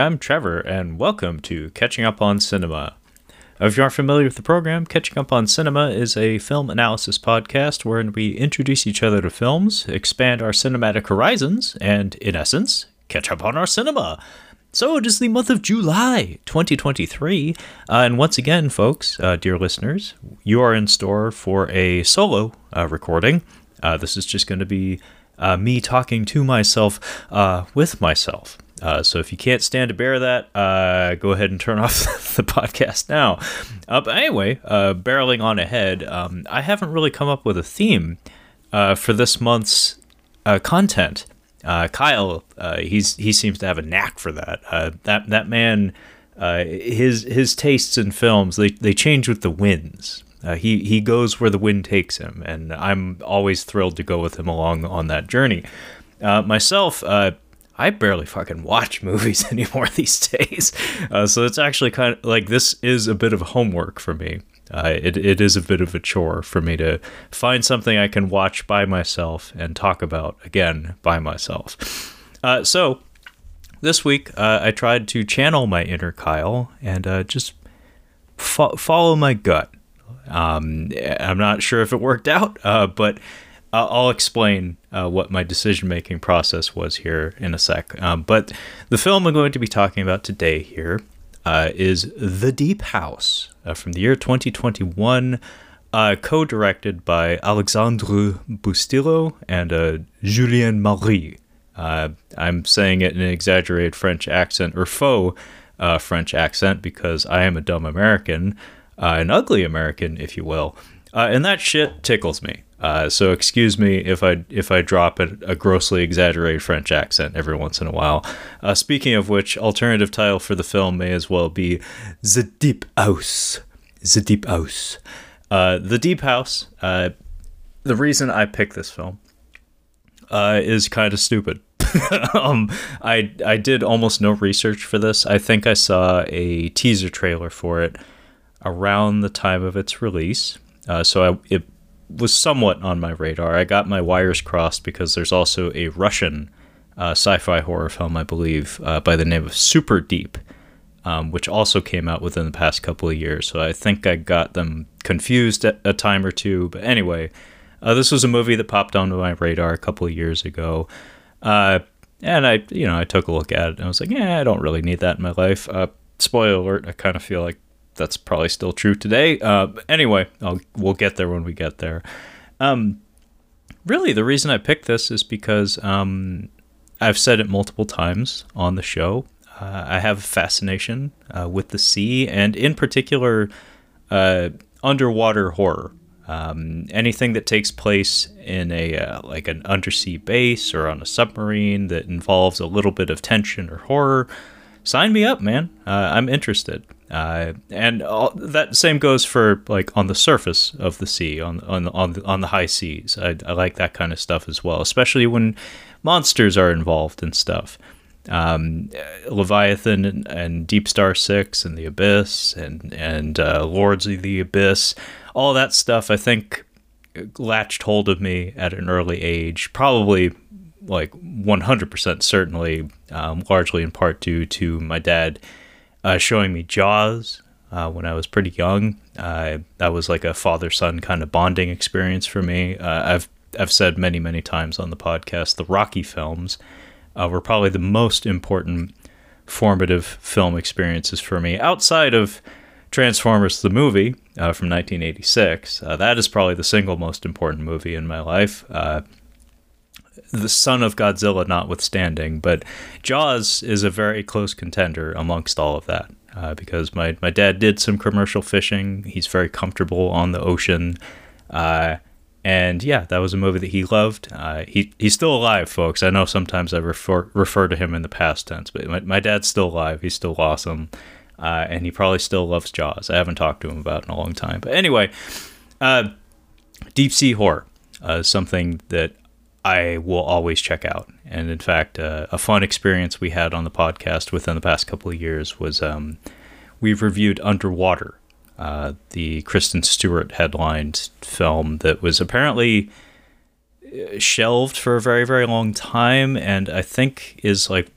I'm Trevor, and welcome to Catching Up on Cinema. If you aren't familiar with the program, Catching Up on Cinema is a film analysis podcast wherein we introduce each other to films, expand our cinematic horizons, and, in essence, catch up on our cinema. So it is the month of July 2023. Uh, and once again, folks, uh, dear listeners, you are in store for a solo uh, recording. Uh, this is just going to be uh, me talking to myself uh, with myself. Uh, so if you can't stand to bear that, uh, go ahead and turn off the podcast now. Uh, but anyway, uh, barreling on ahead, um, I haven't really come up with a theme uh, for this month's uh, content. Kyle, he's he seems to have a knack for that. that that man, his his tastes in films they, they change with the winds. he he goes where the wind takes him, and I'm always thrilled to go with him along on that journey. myself, I barely fucking watch movies anymore these days. Uh, so it's actually kind of like this is a bit of homework for me. Uh, it, it is a bit of a chore for me to find something I can watch by myself and talk about again by myself. Uh, so this week, uh, I tried to channel my inner Kyle and uh, just fo- follow my gut. Um, I'm not sure if it worked out, I'll explain uh, what my decision making process was here in a sec. Um, but the film I'm going to be talking about today here uh, is The Deep House uh, from the year 2021, uh, co directed by Alexandre Bustillo and uh, Julien Maury. I'm saying it in an exaggerated French accent or faux French accent because I am a dumb American, an ugly American, if you will. and that shit tickles me. Uh, so excuse me if I if I drop a, a, grossly exaggerated French accent every once in a while. Uh, speaking of which, alternative title for the film may as well be The Deep House. The Deep House. Uh, the Deep House. Uh, the reason I picked this film uh, is kind of stupid. um, I I did almost no research for this. I think I saw a teaser trailer for it around the time of its release. Uh, so I, it was somewhat on my radar. I got my wires crossed because there's also a Russian uh, sci-fi horror film, I believe, uh, by the name of Super Deep, um, which also came out within the past couple of years. So I think I got them confused a time or two. But anyway, uh, this was a movie that popped onto my radar a couple of years ago. Uh, and I, you know, I took a look at it and I was like, yeah, I don't really need that in my life. Uh, spoiler alert, I kind of feel like that's probably still true today. Uh, anyway, I'll, we'll get there when we get there. Um, really, the reason I picked this is because um, I've said it multiple times on the show. Uh, I have a fascination uh, with the sea, and in particular, uh, underwater horror. Um, anything that takes place in a uh, like an undersea base or on a submarine that involves a little bit of tension or horror sign me up, man. Uh, I'm interested. Uh, and all, that same goes for like on the surface of the sea, on on on the, on the high seas. I, I like that kind of stuff as well, especially when monsters are involved and stuff. Um, Leviathan and, and, Deep Star Six and the Abyss and and uh, Lords of the Abyss, all that stuff. I think latched hold of me at an early age, probably like 100% certainly, um, largely in part due to my dad uh, showing me Jaws uh, when I was pretty young. Uh, that was like a father son kind of bonding experience for me. Uh, I've I've said many many times on the podcast the Rocky films uh, were probably the most important formative film experiences for me outside of Transformers the movie uh, from 1986. that is probably the single most important movie in my life the son of Godzilla notwithstanding, but Jaws is a very close contender amongst all of that. Uh, because my, my dad did some commercial fishing. He's very comfortable on the ocean. Uh, and yeah, that was a movie that he loved. Uh, he he's still alive, folks. I know sometimes I refer refer to him in the past tense, but my, my dad's still alive. He's still awesome, uh, and he probably still loves Jaws. I haven't talked to him about in a long time, but anyway, uh, deep sea horror uh, something that I will always check out. And in fact, uh, a fun experience we had on the podcast within the past couple of years was um, we've reviewed Underwater, uh, the Kristen Stewart headlined film that was apparently uh, shelved for a very, very long time, and I think is like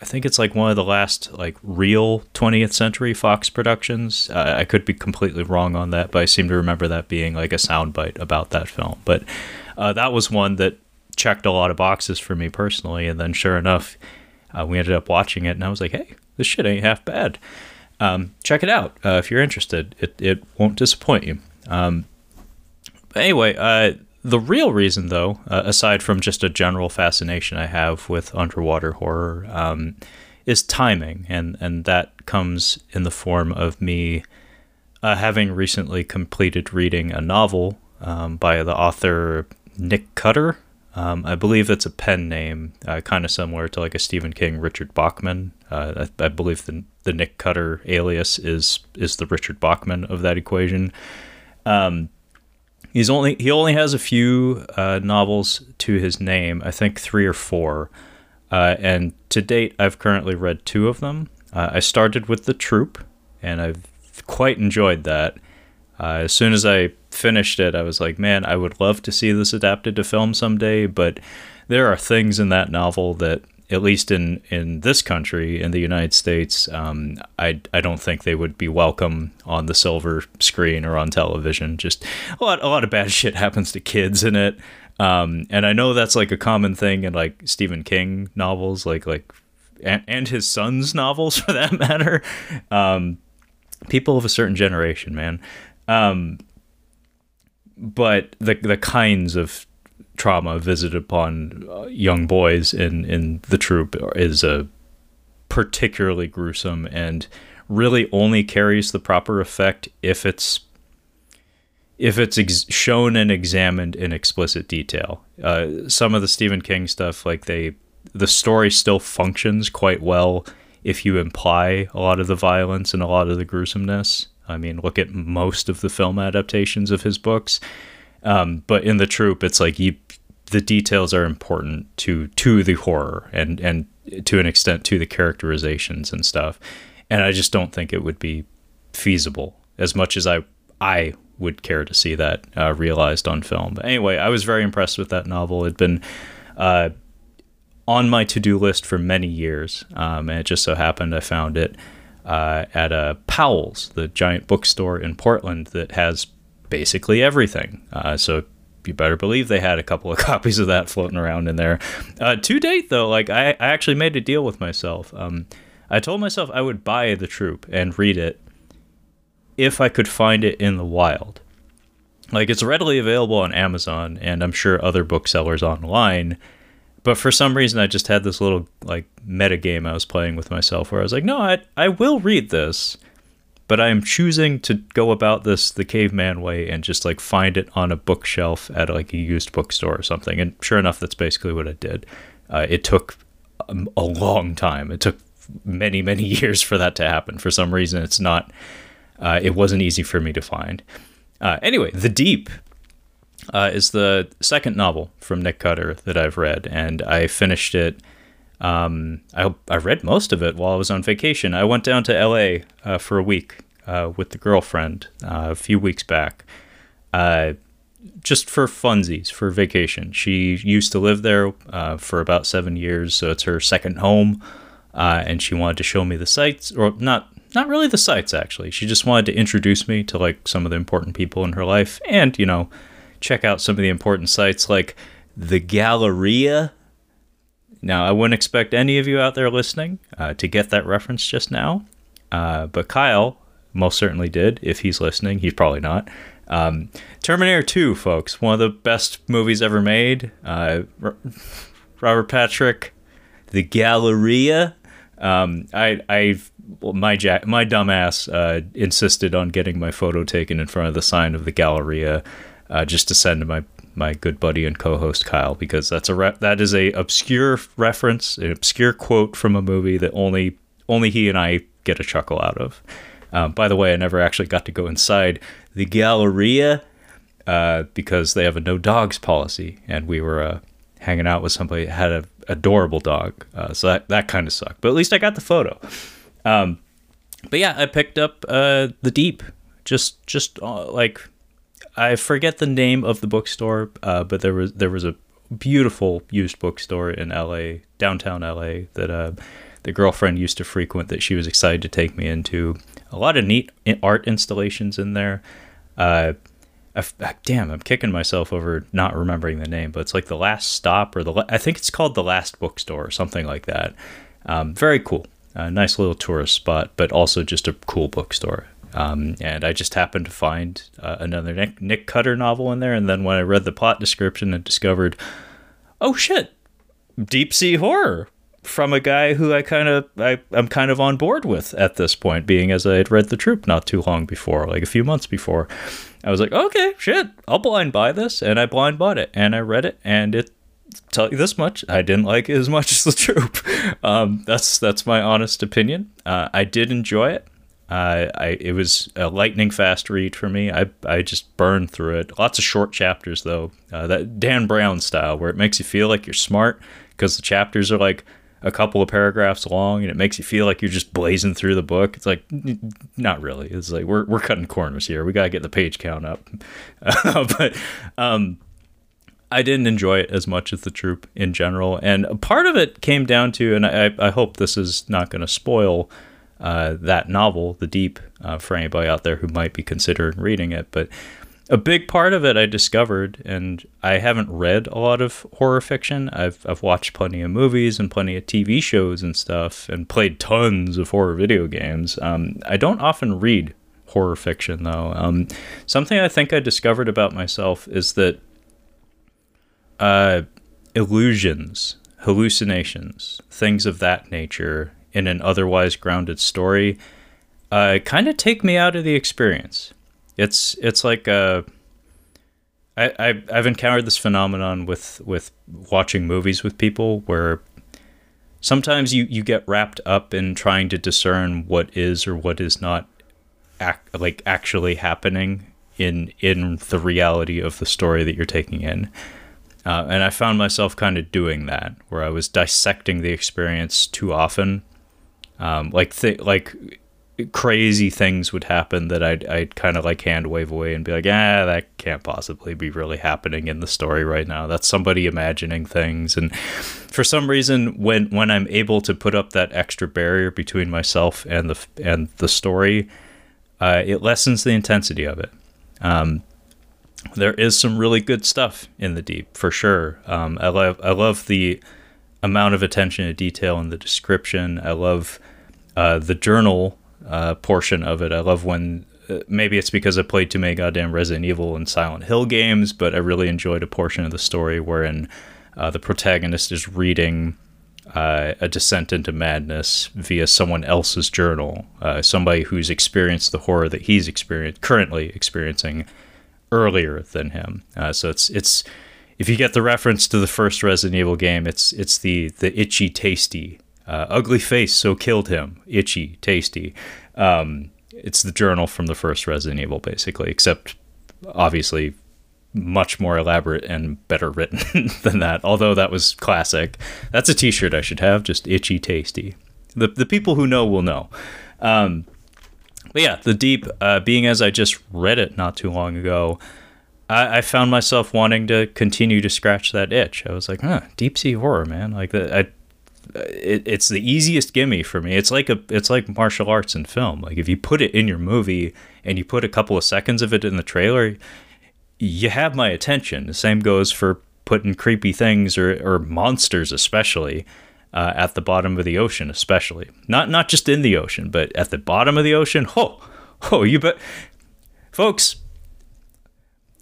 I think it's like one of the last like real 20th century Fox productions. I could be completely wrong on that, but I seem to remember that being like a soundbite about that film. But uh, that was one that checked a lot of boxes for me personally. And then, sure enough, uh, we ended up watching it, and I was like, "Hey, this shit ain't half bad. Um, check it out uh, if you're interested. It it won't disappoint you." Um, anyway, uh, the real reason, though, uh, aside from just a general fascination I have with underwater horror, um, is timing, and and that comes in the form of me uh, having recently completed reading a novel um, by the author Nick Cutter. Um, I believe that's a pen name, uh, kind of similar to like a Stephen King, Richard Bachman. Uh, I, I, believe the the Nick Cutter alias is is the Richard Bachman of that equation. Um, He's only he only has a few uh, novels to his name. I think three or four. Uh, and to date, I've currently read two of them. Uh, I started with The Troop, and I've quite enjoyed that. Uh, as soon as I finished it, I was like, man, I would love to see this adapted to film someday, but there are things in that novel that at least in, in this country, in the United States, um, I, I don't think they would be welcome on the silver screen or on television. Just a lot, a lot of bad shit happens to kids in it. Um, and I know that's like a common thing in like Stephen King novels, like, like, and, and his son's novels for that matter. Um, people of a certain generation, man. Um, but the, the kinds of trauma visited upon uh, young boys in in the troop is a particularly gruesome and really only carries the proper effect if it's if it's ex- shown and examined in explicit detail. Uh, some of the Stephen King stuff, like they, the story still functions quite well if you imply a lot of the violence and a lot of the gruesomeness. I mean, look at most of the film adaptations of his books. Um, but in the troop, it's like you the details are important to to the horror and and to an extent to the characterizations and stuff. And I just don't think it would be feasible as much as I I would care to see that uh, realized on film. But anyway, I was very impressed with that novel. It'd been uh, on my to do list for many years, um, and it just so happened I found it uh, at a Powell's, the giant bookstore in Portland that has basically everything. Uh, so you better believe they had a couple of copies of that floating around in there. Uh, to date, though, like I, I actually made a deal with myself. Um, I told myself I would buy the troop and read it if I could find it in the wild. Like it's readily available on Amazon and I'm sure other booksellers online. But for some reason, I just had this little like meta game I was playing with myself where I was like, no, I I will read this but I am choosing to go about this the caveman way and just like find it on a bookshelf at like a used bookstore or something. And sure enough, that's basically what I did. Uh, it took a long time. It took many, many years for that to happen. For some reason, it's not. Uh, it wasn't easy for me to find. Uh, anyway, The Deep uh, is the second novel from Nick Cutter that I've read, and I finished it um, I, I read most of it while I was on vacation. I went down to LA uh, for a week uh, with the girlfriend uh, a few weeks back, uh, just for funsies, for vacation. She used to live there uh, for about seven years, so it's her second home, uh, and she wanted to show me the sights, or not. Not really the sights, actually. She just wanted to introduce me to like some of the important people in her life, and you know, check out some of the important sites like the Galleria now, I wouldn't expect any of you out there listening uh, to get that reference just now, uh, but Kyle most certainly did. If he's listening, he's probably not. Um, Terminator 2, folks, one of the best movies ever made. Uh, Robert Patrick, The Galleria. Um, I, I, my jack, my dumbass uh, insisted on getting my photo taken in front of the sign of the Galleria, uh, just to send to my my good buddy and co-host Kyle because that's a re- that is a obscure reference, an obscure quote from a movie that only only he and I get a chuckle out of. Um, by the way, I never actually got to go inside the Galleria uh, because they have a no dogs policy, and we were uh, hanging out with somebody that had an adorable dog, uh, so that that kind of sucked. But at least I got the photo. Um, but yeah, I picked up uh, the Deep, just just uh, like I forget the name of the bookstore, uh, but there was there was a beautiful used bookstore in LA, downtown LA, that uh, the girlfriend used to frequent that she was excited to take me into. A lot of neat art installations in there. Uh, I, damn, I'm kicking myself over not remembering the name, but it's like the last stop or the I think it's called the last bookstore or something like that. Um, very cool, nice little tourist spot, but also just a cool bookstore. Um, and I just happened to find uh, another Nick, Nick Cutter novel in there, and then when I read the plot description and discovered, oh shit, deep sea horror from a guy who I kind of I, I'm kind of on board with at this point, being as I had read the troop not too long before, like a few months before. I was like, okay, shit, I'll blind buy this, and I blind bought it, and I read it, and it. Tell you this much, I didn't like it as much as the troop. Um, that's that's my honest opinion. Uh, I did enjoy it. Uh, I it was a lightning fast read for me. I I just burned through it. Lots of short chapters though, uh, that Dan Brown style, where it makes you feel like you're smart because the chapters are like a couple of paragraphs long and it makes you feel like you're just blazing through the book. It's like not really. It's like we're we're cutting corners here. We got to get the page count up. But um I didn't enjoy it as much as the troop in general, and part of it came down to, and I, I hope this is not going to spoil uh, that novel, The Deep, uh, for anybody out there who might be considering reading it. But a big part of it I discovered, and I haven't read a lot of horror fiction. I've I've watched plenty of movies and plenty of TV shows and stuff, and played tons of horror video games. Um, I don't often read horror fiction though. Um, something I think I discovered about myself is that uh, illusions, hallucinations, things of that nature in an otherwise grounded story uh, kind of take me out of the experience. It's it's like uh, I've encountered this phenomenon with with watching movies with people where sometimes you you get wrapped up in trying to discern what is or what is not ac- like actually happening in in the reality of the story that you're taking in. Uh, and I found myself kind of doing that, where I was dissecting the experience too often. Um, like th- like crazy things would happen that I'd, I'd kind of like hand wave away and be like, ah, that can't possibly be really happening in the story right now. That's somebody imagining things. And for some reason, when when I'm able to put up that extra barrier between myself and the and the story, uh, it lessens the intensity of it. Um, there is some really good stuff in the deep for sure. Um, I love I love the amount of attention to detail in the description. I love uh, the journal uh, portion of it. I love when uh, maybe it's because I played too many goddamn Resident Evil and Silent Hill games, but I really enjoyed a portion of the story wherein uh, the protagonist is reading uh, a descent into madness via someone else's journal, somebody who's experienced the horror that he's experienced currently experiencing earlier than him. So it's it's if you get the reference to the first Resident Evil game, it's it's the the itchy tasty uh, ugly face so killed him. Itchy, tasty. Um, it's the journal from the first Resident Evil, basically, except obviously much more elaborate and better written than that. Although that was classic. That's a T-shirt I should have. Just itchy, tasty. The the people who know will know. Um, but yeah, the deep. Uh, being as I just read it not too long ago. I, I found myself wanting to continue to scratch that itch. I was like, huh, deep sea horror, man. Like I it, it's the easiest gimme for me. It's like a it's like martial arts in film. Like if you put it in your movie and you put a couple of seconds of it in the trailer, you have my attention. The same goes for putting creepy things or, or monsters, especially uh, at the bottom of the ocean, especially not not just in the ocean, but at the bottom of the ocean. Oh, oh, you bet, folks.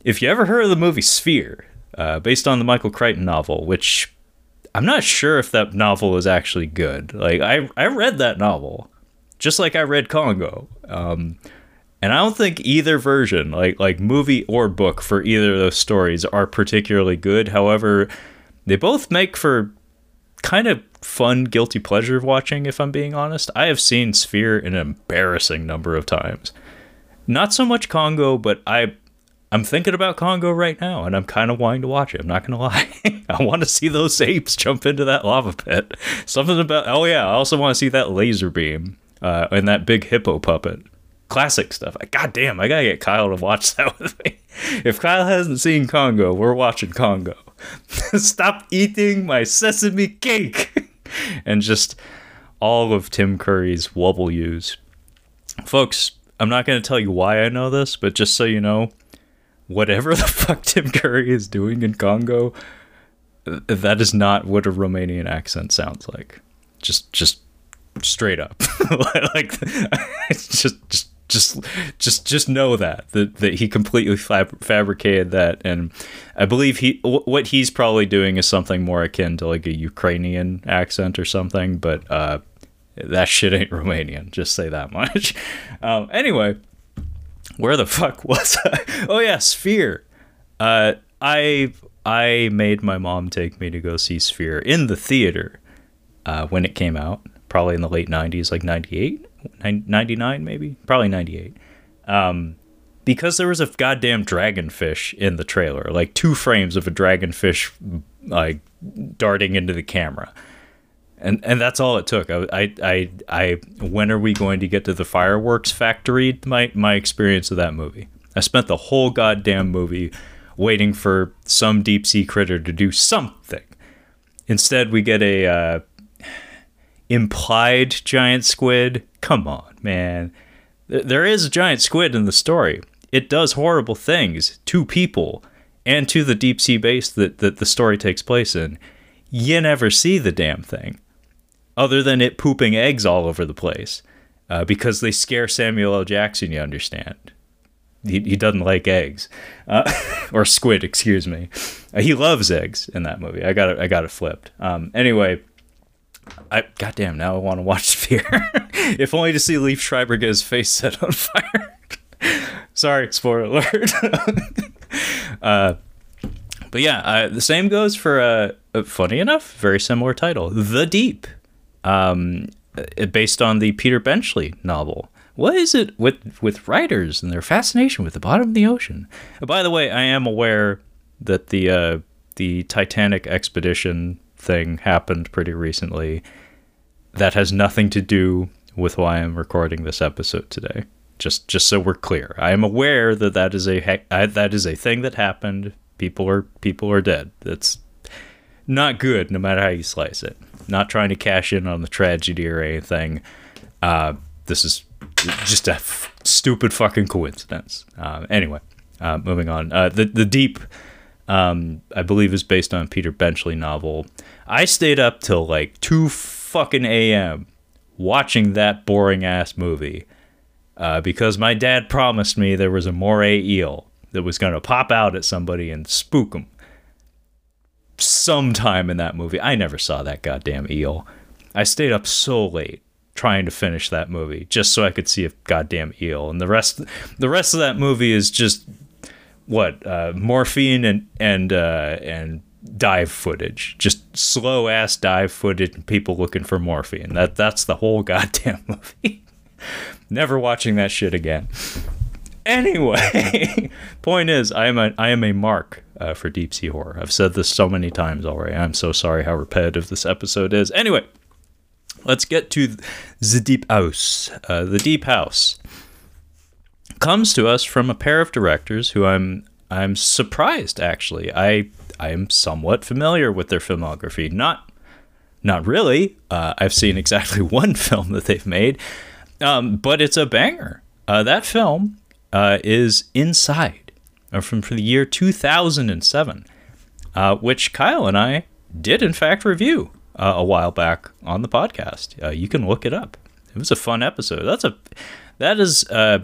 If you ever heard of the movie Sphere, uh, based on the Michael Crichton novel, which I'm not sure if that novel is actually good. Like I I read that novel, just like I read Congo. Um, and I don't think either version, like like movie or book for either of those stories, are particularly good. However, they both make for kind of fun guilty pleasure of watching. If I'm being honest, I have seen Sphere an embarrassing number of times. Not so much Congo, but I I'm thinking about Congo right now, and I'm kind of wanting to watch it. I'm not gonna lie. I want to see those apes jump into that lava pit. Something about oh yeah, I also want to see that laser beam uh, and that big hippo puppet. Classic stuff. God damn, I gotta get Kyle to watch that with me. If Kyle hasn't seen Congo, we're watching Congo. Stop eating my sesame cake and just all of Tim Curry's wobble use. Folks, I'm not going to tell you why I know this, but just so you know, whatever the fuck Tim Curry is doing in Congo, that is not what a Romanian accent sounds like. Just, just straight up, like, just, just, just, just, just know that that that he completely fab- fabricated that, and I believe he what he's probably doing is something more akin to like a Ukrainian accent or something, but uh, that shit ain't Romanian. Just say that much. Um, anyway, where the fuck was I? Oh yeah, Sphere. Uh, I I made my mom take me to go see Sphere in the theater uh, when it came out, probably in the late '90s, like '98, '99 maybe, probably '98. Um, because there was a goddamn dragonfish in the trailer, like two frames of a dragonfish like darting into the camera and and that's all it took. I, I, I, when are we going to get to the fireworks factory? My my experience of that movie. I spent the whole goddamn movie waiting for some deep sea critter to do something. Instead, we get a uh, implied giant squid. Come on, man. There is a giant squid in the story. It does horrible things to people and to the deep sea base that, that the story takes place in. You never see the damn thing other than it pooping eggs all over the place uh, because they scare Samuel L. Jackson, you understand. He, he doesn't like eggs uh, or squid, excuse me. Uh, he loves eggs in that movie. I got it, I got it flipped. Um, anyway, I goddamn now I want to watch Sphere. if only to see Liev Schreiber get his face set on fire. Sorry, spoiler alert. uh, but yeah, uh, the same goes for uh, funny enough, very similar title, The Deep um, uh, based on the Peter Benchley novel. What is it with with writers and their fascination with the bottom of the ocean? by the way, I am aware that the uh, the Titanic expedition thing happened pretty recently. That has nothing to do with why I'm recording this episode today. Just just so we're clear, I am aware that that is a that is a thing that happened. People are people are dead. That's not good, no matter how you slice it not trying to cash in on the tragedy or anything. Uh, this is just a f- stupid fucking coincidence. Uh, anyway, uh, moving on. Uh, the the deep, um, I believe, is based on Peter Benchley novel. I stayed up till like two fucking a.m. watching that boring ass movie uh, because my dad promised me there was a moray eel that was going to pop out at somebody and spook them sometime in that movie. I never saw that goddamn eel. I stayed up so late trying to finish that movie just so I could see a goddamn eel. And the rest the rest of that movie is just what uh, morphine and and uh, and dive footage, just slow ass dive footage and people looking for morphine. That that's the whole goddamn movie. Never watching that shit again. Anyway, point is, I am a I am a mark uh, for deep sea horror. I've said this so many times already. I'm so sorry how repetitive this episode is. Anyway, let's get to the deep house. Uh, the deep house comes to us from a pair of directors who I'm I'm surprised actually. I I am somewhat familiar with their filmography. Not not really. Uh, I've seen exactly one film that they've made, um, but it's a banger. Uh, that film uh, is Inside, from, from the year 2007, uh, which Kyle and I did, in fact, review uh, a while back on the podcast. Uh, you can look it up. It was a fun episode. That's a that is uh,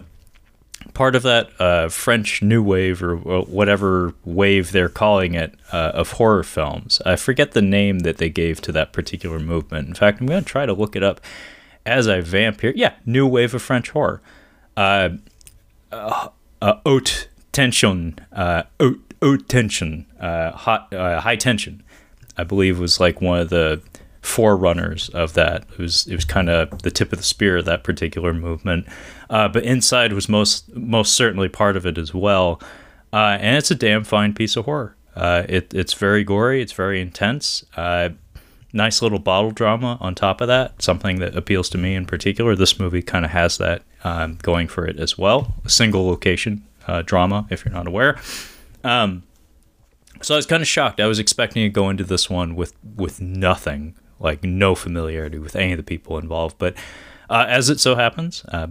part of that French New Wave or whatever wave they're calling it of horror films. I forget the name that they gave to that particular movement. In fact, I'm going to try to look it up as I vamp here. Yeah, New Wave of French horror. Uh, uh, uh, haute tension, uh, haute, haute tension, uh, hot, uh, high tension. I believe was like one of the forerunners of that. It was it was kind of the tip of the spear of that particular movement. Uh, but Inside was most most certainly part of it as well. Uh, and it's a damn fine piece of horror. Uh, it, it's very gory. It's very intense. Uh, nice little bottle drama on top of that. Something that appeals to me in particular. This movie kind of has that um, going for it as well. A single location uh, drama, if you're not aware. Um, so I was kind of shocked. I was expecting to go into this one with with nothing like no familiarity with any of the people involved. But uh, as it so happens, uh,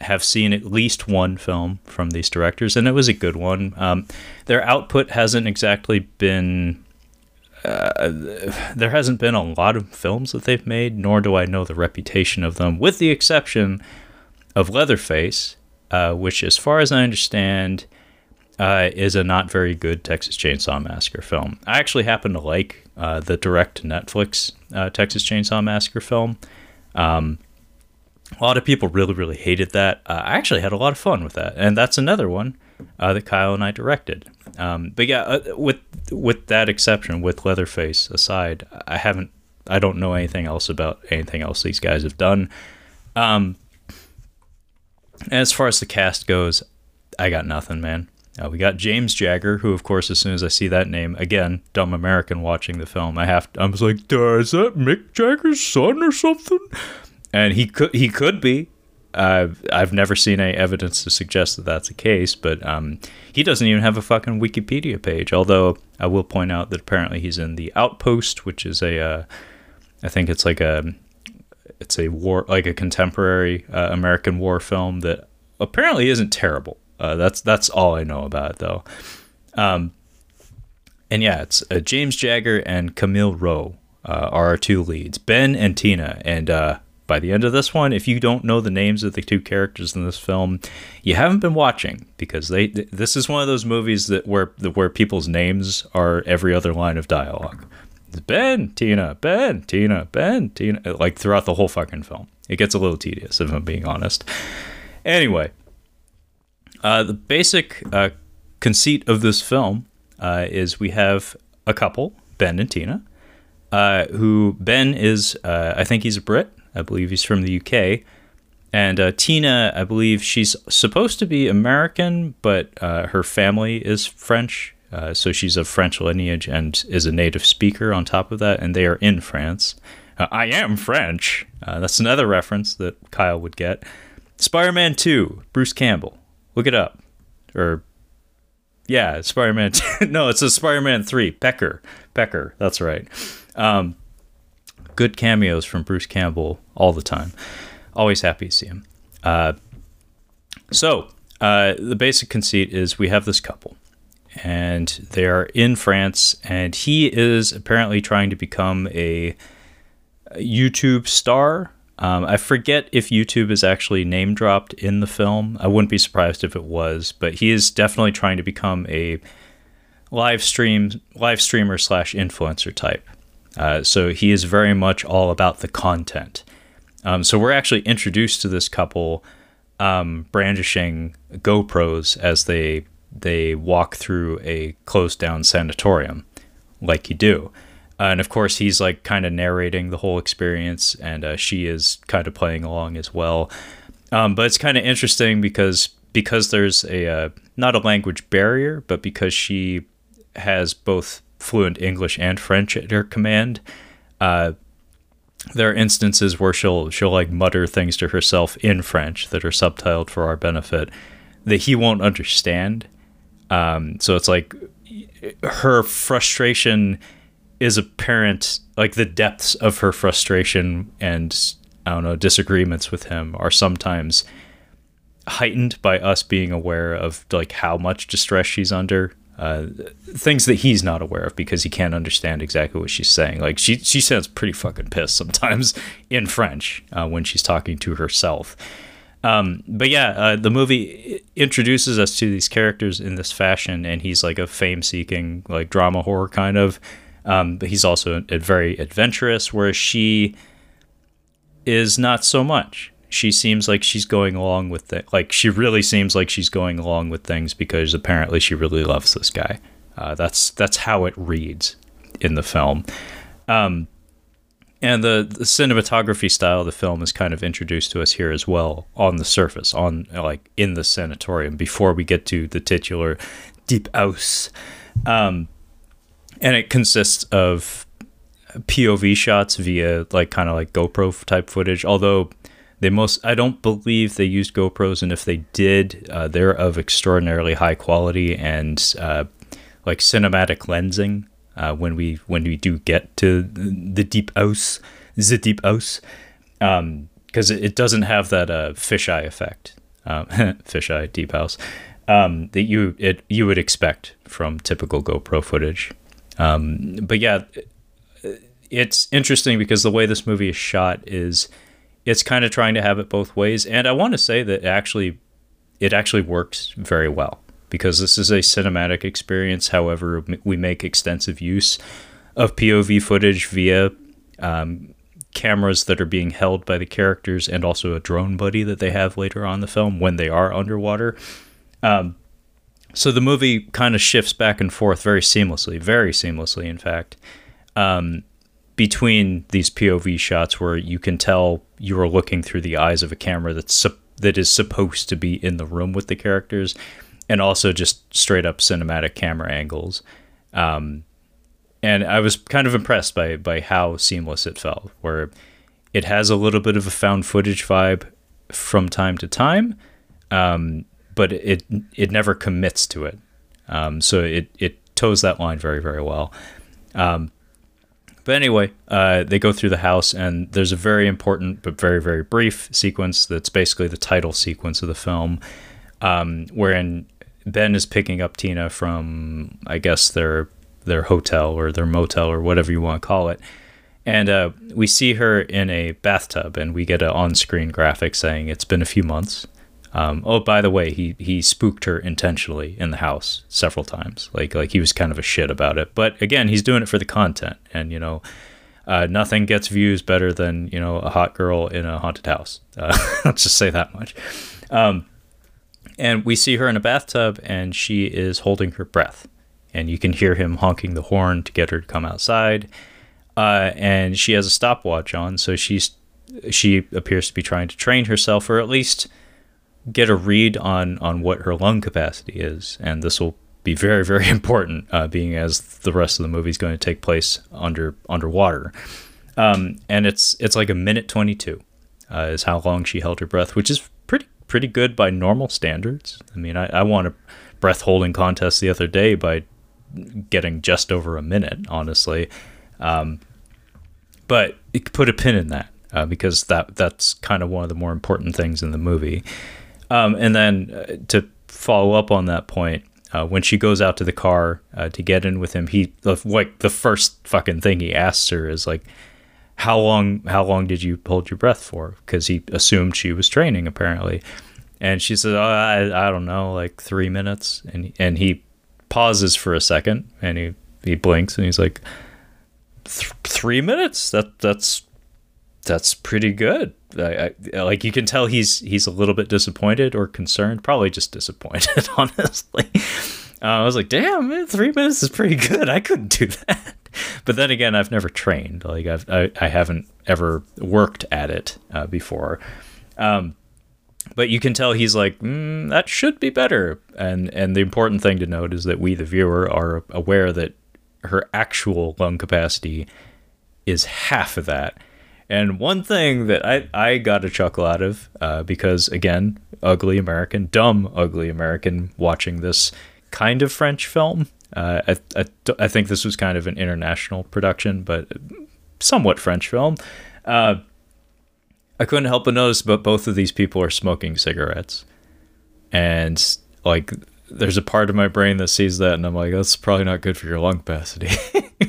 have seen at least one film from these directors, and it was a good one. Um, their output hasn't exactly been. Uh, there hasn't been a lot of films that they've made, nor do I know the reputation of them, with the exception of Leatherface, uh, which, as far as I understand, uh, is a not very good Texas Chainsaw Massacre film. I actually happen to like uh, the direct Netflix uh, Texas Chainsaw Massacre film. Um, a lot of people really, really hated that. Uh, I actually had a lot of fun with that, and that's another one uh, that Kyle and I directed. Um, but yeah, with with that exception, with Leatherface aside, I haven't, I don't know anything else about anything else these guys have done. Um, as far as the cast goes, I got nothing, man. Uh, we got James Jagger, who, of course, as soon as I see that name, again, dumb American watching the film, I have, to, I was like, is that Mick Jagger's son or something? and he could he could be. Uh, I've never seen any evidence to suggest that that's the case, but um, he doesn't even have a fucking Wikipedia page. Although I will point out that apparently he's in the Outpost, which is a, uh, I think it's like a, it's a war like a contemporary uh, American war film that apparently isn't terrible. Uh, that's that's all I know about it though. Um, and yeah, it's uh, James Jagger and Camille Rowe uh, are our two leads, Ben and Tina, and by the end of this one, if you don't know the names of the two characters in this film, you haven't been watching because they this is one of those movies that where where people's names are every other line of dialogue. Ben, Tina, Ben, Tina, Ben, Tina, like throughout the whole fucking film. It gets a little tedious if I'm being honest. Anyway, uh, the basic uh, conceit of this film uh, is we have a couple, Ben and Tina, uh, who Ben is, uh, I think he's a Brit, I believe he's from the UK. And uh, Tina, I believe she's supposed to be American, but her family is French. Uh, so she's of French lineage and is a native speaker on top of that. And they are in France. Uh, I am French. Uh, that's another reference that Kyle would get. Spider Man 2, Bruce Campbell. Look it up. Or, yeah, Spider Man 2. no, it's a Spider Man 3, Pecker. Pecker, that's right. Um, good cameos from Bruce Campbell all the time. Always happy to see him. Uh, so, uh, the basic conceit is we have this couple, and they are in France, and he is apparently trying to become a, YouTube star. Um, I forget if YouTube is actually name dropped in the film. I wouldn't be surprised if it was, but he is definitely trying to become a live stream live streamer slash influencer type. Uh, so he is very much all about the content. Um, so we're actually introduced to this couple um, brandishing GoPros as they they walk through a closed down sanatorium, like you do. Uh, and of course, he's like kind of narrating the whole experience, and uh, she is kind of playing along as well. Um, but it's kind of interesting because because there's a uh, not a language barrier, but because she has both fluent English and French at her command. Uh, there are instances where she'll she'll like mutter things to herself in French that are subtitled for our benefit that he won't understand. Um, so it's like her frustration is apparent, like the depths of her frustration and I don't know disagreements with him are sometimes heightened by us being aware of like how much distress she's under uh, things that he's not aware of because he can't understand exactly what she's saying. Like she she sounds pretty fucking pissed sometimes in French uh, when she's talking to herself. Um, but yeah, uh, the movie introduces us to these characters in this fashion, and he's like a fame-seeking, like drama horror kind of. Um, but he's also a, a very adventurous, whereas she is not so much she seems like she's going along with it. Like she really seems like she's going along with things because apparently she really loves this guy. Uh, that's that's how it reads in the film. Um, and the, the cinematography style of the film is kind of introduced to us here as well on the surface, on like in the sanatorium before we get to the titular deep house. Um, and it consists of POV shots via like kind of like GoPro type footage, although they most I don't believe they used GoPros, and if they did, uh, they're of extraordinarily high quality and uh, like cinematic lensing. Uh, when we when we do get to the deep house, the deep house, because um, it, it, doesn't have that uh, fisheye effect, um, fisheye deep house um, that you it you would expect from typical GoPro footage. Um, but yeah, it's interesting because the way this movie is shot is it's kind of trying to have it both ways, and I want to say that actually it actually works very well because this is a cinematic experience. However, we make extensive use of POV footage via um, cameras that are being held by the characters and also a drone buddy that they have later on the film when they are underwater. Um, so the movie kind of shifts back and forth very seamlessly, very seamlessly, in fact, um, between these POV shots where you can tell you are looking through the eyes of a camera that's that is supposed to be in the room with the characters and also just straight up cinematic camera angles. Um, and I was kind of impressed by by how seamless it felt, where it has a little bit of a found footage vibe from time to time, um, but it it never commits to it. Um, so it it toes that line very very well. Um, but anyway, uh, they go through the house, and there's a very important but very very brief sequence that's basically the title sequence of the film, um, wherein Ben is picking up Tina from, I guess their their hotel or their motel or whatever you want to call it, and uh, we see her in a bathtub, and we get an on-screen graphic saying it's been a few months. Um, oh, by the way, he he spooked her intentionally in the house several times. Like like he was kind of a shit about it. But again, he's doing it for the content, and you know. Uh, nothing gets views better than you know a hot girl in a haunted house. Uh, let's just say that much. Um, and we see her in a bathtub and she is holding her breath. And you can hear him honking the horn to get her to come outside. Uh, and she has a stopwatch on, so she's she appears to be trying to train herself, or at least get a read on on what her lung capacity is. And this will be very very important, uh, being as the rest of the movie is going to take place under underwater. Um, and it's it's like a minute twenty two uh, is how long she held her breath, which is pretty good by normal standards. I mean, I, I won a breath holding contest the other day by getting just over a minute, honestly. Um, but put a pin in that uh, because that that's kind of one of the more important things in the movie. Um, and then uh, to follow up on that point, uh, when she goes out to the car uh, to get in with him, he like the first fucking thing he asks her is like, how long how long did you hold your breath for? Because he assumed she was training apparently, and she says, oh, I I don't know, like three minutes, and and he pauses for a second and he he blinks and he's like, three minutes? That that's that's pretty good. I, I, like you can tell he's he's a little bit disappointed or concerned, probably just disappointed, honestly. Uh, I was like, damn, man, three minutes is pretty good. I couldn't do that but then again, I've never trained. Like I've I, I haven't ever worked at it uh, before. Um, but you can tell he's like mm, that should be better. And and the important thing to note is that we, the viewer, are aware that her actual lung capacity is half of that. And one thing that I, I got a chuckle out of, uh, because again, ugly American, dumb ugly American watching this kind of French film, uh, I, I, I, think this was kind of an international production, but somewhat French film. Uh, I couldn't help but notice, but both of these people are smoking cigarettes, and like, there's a part of my brain that sees that, and I'm like, that's probably not good for your lung capacity.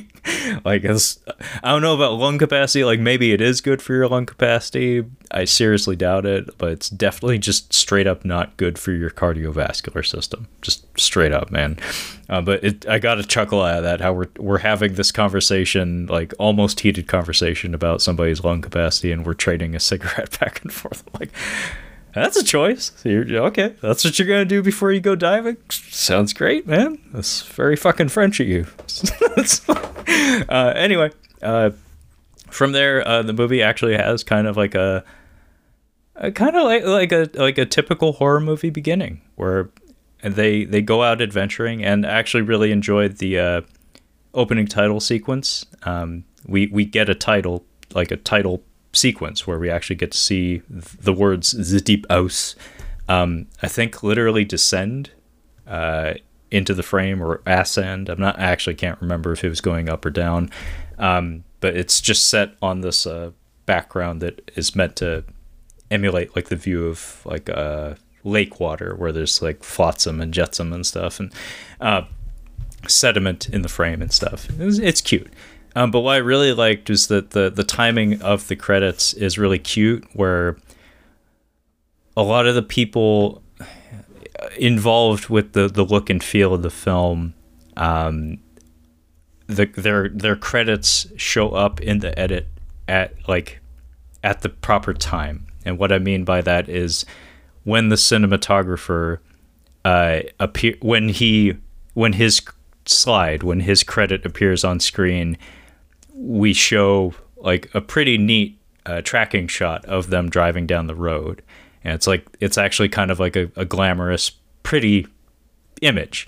like it's, I don't know about lung capacity. Like maybe it is good for your lung capacity. I seriously doubt it, but it's definitely just straight up not good for your cardiovascular system. Just straight up, man. Uh, but it, I got a chuckle out of that. How we're we're having this conversation, like almost heated conversation about somebody's lung capacity, and we're trading a cigarette back and forth. like that's a choice. You're, okay, that's what you're gonna do before you go diving. Sounds great, man. That's very fucking French of you. uh, anyway, uh, from there, uh, the movie actually has kind of like a, a kind of like like a like a typical horror movie beginning, where they they go out adventuring, and actually really enjoyed the uh, opening title sequence. Um, we we get a title like a title sequence where we actually get to see the words "the deep house." Um, I think literally descend uh, into the frame or ascend. I'm not I actually can't remember if it was going up or down, um, but it's just set on this uh, background that is meant to emulate like the view of like uh, lake water where there's like flotsam and jetsam and stuff and uh, sediment in the frame and stuff. It's, it's cute. Um, but what I really liked was that the the timing of the credits is really cute, where a lot of the people involved with the the look and feel of the film, um, the their their credits show up in the edit at like at the proper time. And what I mean by that is when the cinematographer uh, appear when he when his slide when his credit appears on screen, we show like a pretty neat uh, tracking shot of them driving down the road, and it's like it's actually kind of like a, a glamorous, pretty image.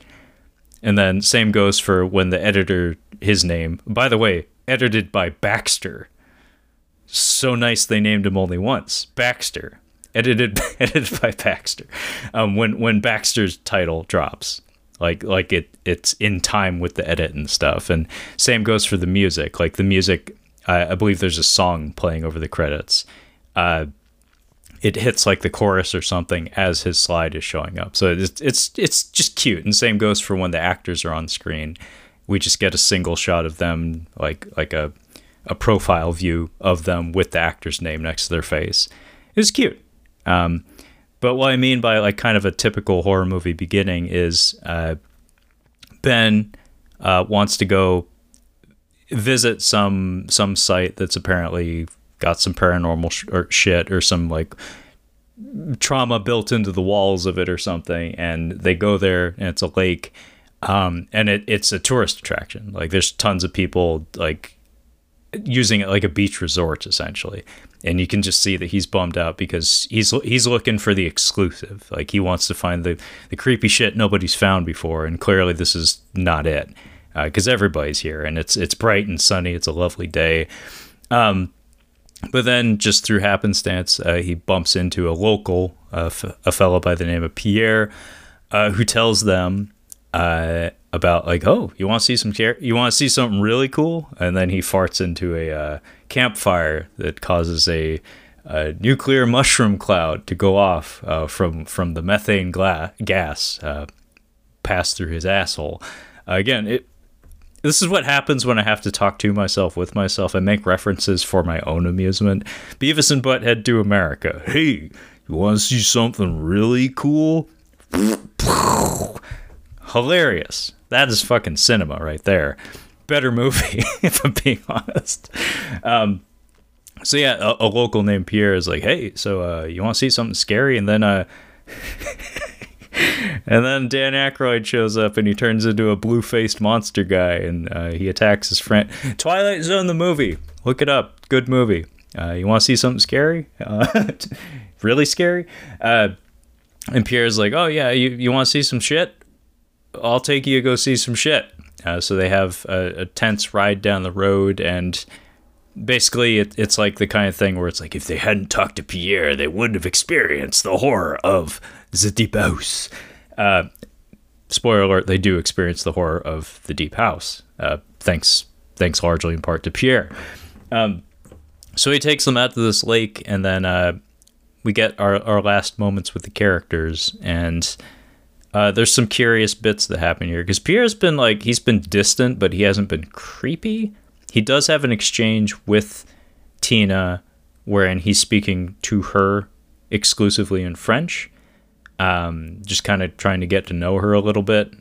And then same goes for when the editor, his name, by the way, edited by Baxter. So nice they named him only once, Baxter. Edited edited by Baxter. Um, when when Baxter's title drops, like like it it's in time with the edit and stuff. And same goes for the music. Like the music i believe there's a song playing over the credits. Uh, it hits like the chorus or something as his slide is showing up. So it's it's it's just cute. And same goes for when the actors are on screen. We just get a single shot of them like like a a profile view of them with the actor's name next to their face. It's cute. Um, but what I mean by like kind of a typical horror movie beginning is uh, Ben uh, wants to go visit some some site that's apparently got some paranormal sh- or shit or some like trauma built into the walls of it or something and they go there and it's a lake um, and it, it's a tourist attraction. Like there's tons of people like using it like a beach resort essentially and you can just see that he's bummed out because he's he's looking for the exclusive. Like he wants to find the the creepy shit nobody's found before, and clearly this is not it because uh, everybody's here and it's it's bright and sunny. It's a lovely day. Um, but then, just through happenstance, uh, he bumps into a local, uh, f- a fellow by the name of Pierre, uh, who tells them uh, about like, oh, you want to see some, you want to see something really cool, and then he farts into a uh, campfire that causes a, a nuclear mushroom cloud to go off uh, from from the methane gla- gas uh, pass through his asshole. Again, it this is what happens when I have to talk to myself with myself and make references for my own amusement. Beavis and Butthead Do America. Hey, you want to see something really cool? Hilarious. That is fucking cinema right there better movie, if I'm being honest. Um, so yeah, a, a, local named Pierre is like, "Hey, so uh, you want to see something scary?" And then, uh, and then Dan Aykroyd shows up and he turns into a blue-faced monster guy and uh, he attacks his friend. Twilight Zone, the movie. Look it up. Good movie. Uh, you want to see something scary? Uh, really scary? Uh, and Pierre's like, "Oh yeah, you you want to see some shit? I'll take you to go see some shit." Uh, so they have a, a, tense ride down the road, and basically it, it's like the kind of thing where it's like if they hadn't talked to Pierre, they wouldn't have experienced the horror of the deep house. Uh, spoiler alert: they do experience the horror of the deep house. Uh, thanks, thanks largely in part to Pierre. Um, so he takes them out to this lake, and then uh, we get our, our last moments with the characters, and uh, there's some curious bits that happen here because Pierre's been like he's been distant, but he hasn't been creepy. He does have an exchange with Tina, wherein he's speaking to her exclusively in French, um, just kind of trying to get to know her a little bit.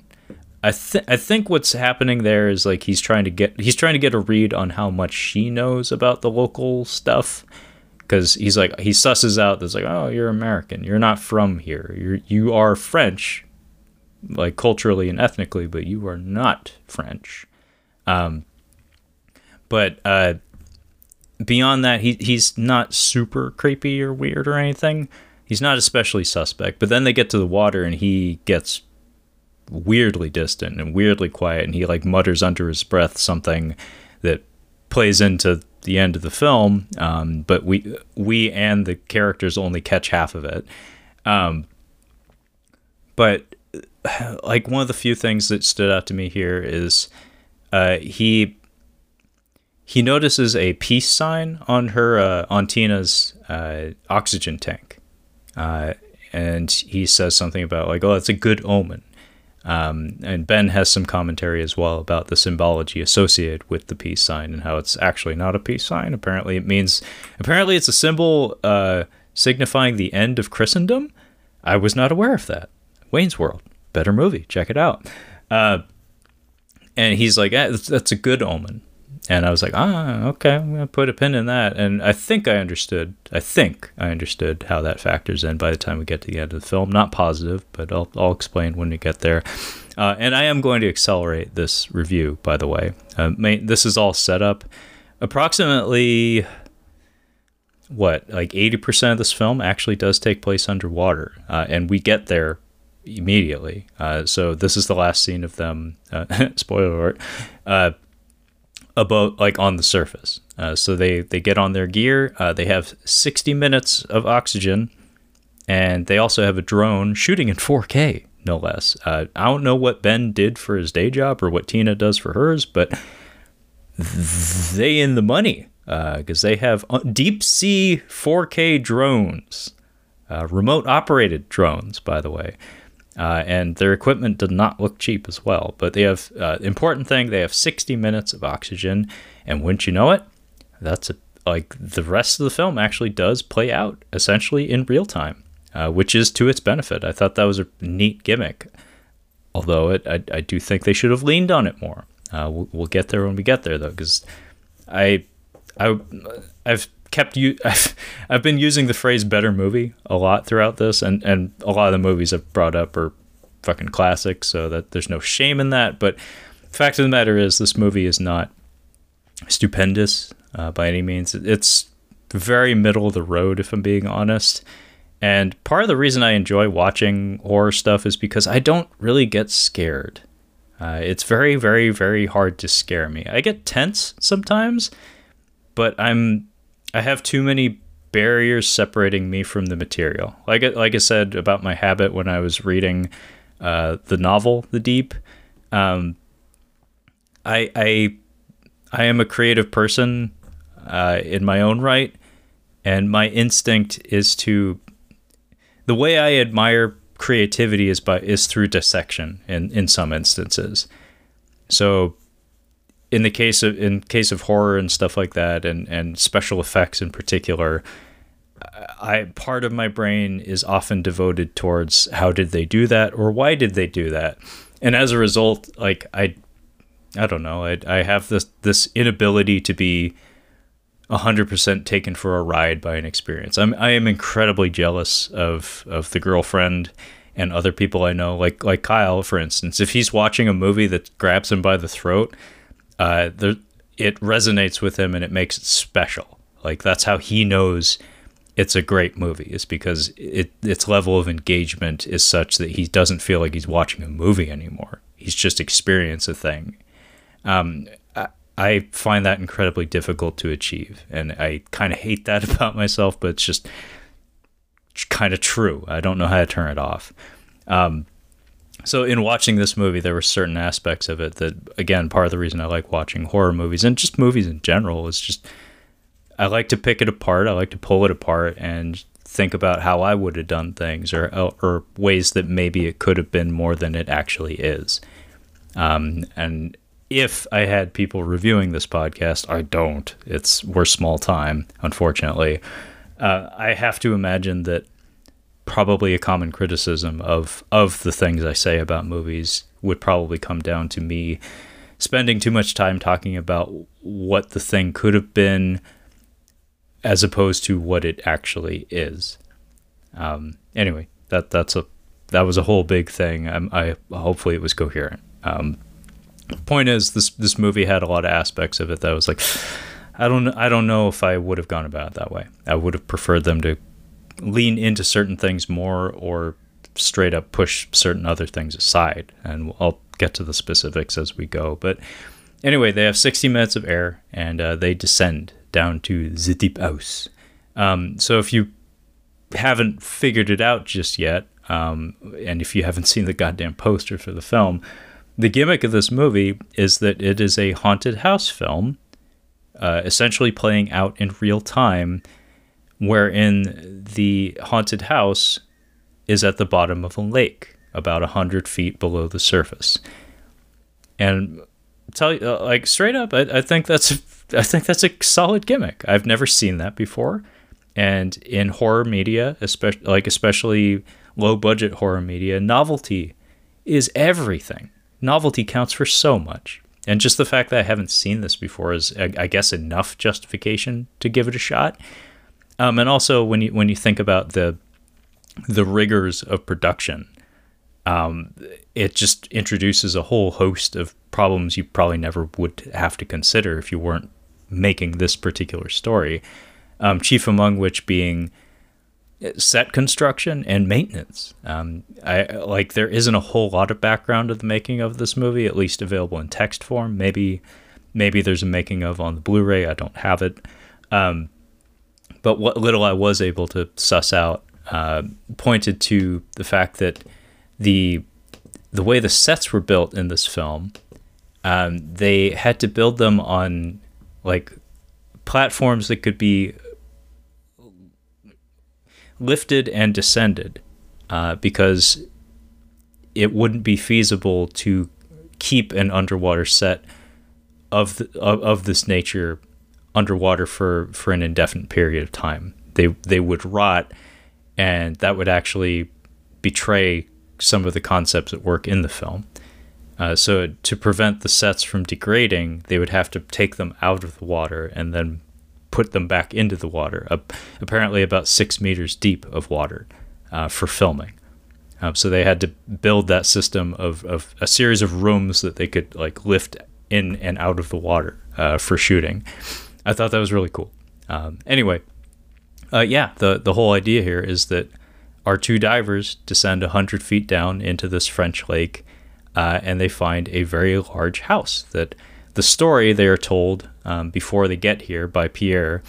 I think I think what's happening there is like he's trying to get he's trying to get a read on how much she knows about the local stuff because he's like he susses out that's like oh you're American you're not from here you're you are French like culturally and ethnically, but you are not French. Um, but uh, beyond that, he he's not super creepy or weird or anything. He's not especially suspect. But then they get to the water, and he gets weirdly distant and weirdly quiet, and he like mutters under his breath something that plays into the end of the film. Um, but we we and the characters only catch half of it. Um, but like one of the few things that stood out to me here is uh, he he notices a peace sign on her uh, on Tina's uh, oxygen tank, uh, and he says something about like, "Oh, that's a good omen." Um, and Ben has some commentary as well about the symbology associated with the peace sign and how it's actually not a peace sign. Apparently, it means apparently it's a symbol uh, signifying the end of Christendom. I was not aware of that. Wayne's World, better movie. Check it out. Uh, and he's like, eh, that's a good omen. And I was like, ah, okay, I'm gonna put a pin in that. And I think I understood. I think I understood how that factors in by the time we get to the end of the film. Not positive, but I'll I'll explain when we get there. Uh, and I am going to accelerate this review, by the way. Uh, this is all set up. Approximately what, like 80% of this film actually does take place underwater. Uh, and we get there immediately. Uh, so this is the last scene of them. Uh, spoiler alert. Uh, about like on the surface. Uh, so they they get on their gear. Uh, they have 60 minutes of oxygen, and they also have a drone shooting in 4K, no less. Uh, I don't know what Ben did for his day job or what Tina does for hers, but they in the money because they have deep sea 4K drones, remote operated drones, by the way. Uh, and their equipment did not look cheap as well. But they have uh, important thing they have 60 minutes of oxygen, and wouldn't you know it, that's a, like the rest of the film actually does play out essentially in real time, uh, which is to its benefit. I thought that was a neat gimmick, although it, I, I do think they should have leaned on it more. Uh, we'll, we'll get there when we get there though, because I I I've kept you I've, I've been using the phrase better movie a lot throughout this and and a lot of the movies I've brought up are fucking classics so that there's no shame in that but fact of the matter is this movie is not stupendous uh, by any means. It's very middle of the road if I'm being honest and part of the reason I enjoy watching horror stuff is because I don't really get scared. Uh, it's very very very hard to scare me. I get tense sometimes but I'm I have too many barriers separating me from the material. Like like I said about my habit when I was reading uh, the novel The Deep, um, I I I am a creative person uh, in my own right, and my instinct is to the way I admire creativity is by is through dissection in in some instances. So in the case of in case of horror and stuff like that and and special effects in particular I part of my brain is often devoted towards how did they do that or why did they do that and as a result like I I don't know I I have this this inability to be 100% taken for a ride by an experience. I'm I am incredibly jealous of of the girlfriend and other people I know like like Kyle for instance. If he's watching a movie that grabs him by the throat, uh, there, it resonates with him and it makes it special. Like that's how he knows it's a great movie is because it its level of engagement is such that he doesn't feel like he's watching a movie anymore. He's just experiencing a thing. Um, I, I find that incredibly difficult to achieve, and I kind of hate that about myself. But it's just kind of true. I don't know how to turn it off. Um, so in watching this movie there were certain aspects of it that again part of the reason i like watching horror movies and just movies in general is just i like to pick it apart. I like to pull it apart and think about how i would have done things or or ways that maybe it could have been more than it actually is. Um, and if i had people reviewing this podcast i don't. It's we're small time unfortunately. Uh, i have to imagine that probably a common criticism of of the things I say about movies would probably come down to me spending too much time talking about what the thing could have been as opposed to what it actually is. Um, anyway, that that's a that was a whole big thing. I hopefully it was coherent. Um, point is, this this movie had a lot of aspects of it that was like, I don't I don't know if I would have gone about it that way. I would have preferred them to lean into certain things more or straight up push certain other things aside. And I'll get to the specifics as we go. But anyway, they have 60 minutes of air and uh, they descend down to the deep house. Um, so if you haven't figured it out just yet, Um, and if you haven't seen the goddamn poster for the film, the gimmick of this movie is that it is a haunted house film, uh, essentially playing out in real time, wherein the haunted house is at the bottom of a lake, about 100 feet below the surface. And tell you, uh, like, straight up, I, I think that's. I think that's a solid gimmick. I've never seen that before, and in horror media, especially like especially low budget horror media, novelty is everything. Novelty counts for so much. And just the fact that I haven't seen this before is, I guess, enough justification to give it a shot. Um, and also, when you when you think about the the rigors of production, um, it just introduces a whole host of problems you probably never would have to consider if you weren't making this particular story. Um, chief among which being set construction and maintenance. Um, I like there isn't a whole lot of background of the making of this movie, at least available in text form. Maybe maybe there's a making of on the Blu-ray. I don't have it. Um, but what little I was able to suss out uh, pointed to the fact that the the way the sets were built in this film, um, they had to build them on like platforms that could be lifted and descended uh, because it wouldn't be feasible to keep an underwater set of, the, of of this nature underwater for for an indefinite period of time. They they would rot, and that would actually betray some of the concepts at work in the film. Uh, so to prevent the sets from degrading, they would have to take them out of the water and then put them back into the water, uh, apparently about six meters deep of water uh, for filming. Um, so they had to build that system of, of a series of rooms that they could like lift in and out of the water uh, for shooting. I thought that was really cool. Um, anyway, uh, yeah, the the whole idea here is that our two divers descend hundred feet down into this French lake, uh, and they find a very large house that the story they are told um, before they get here by Pierre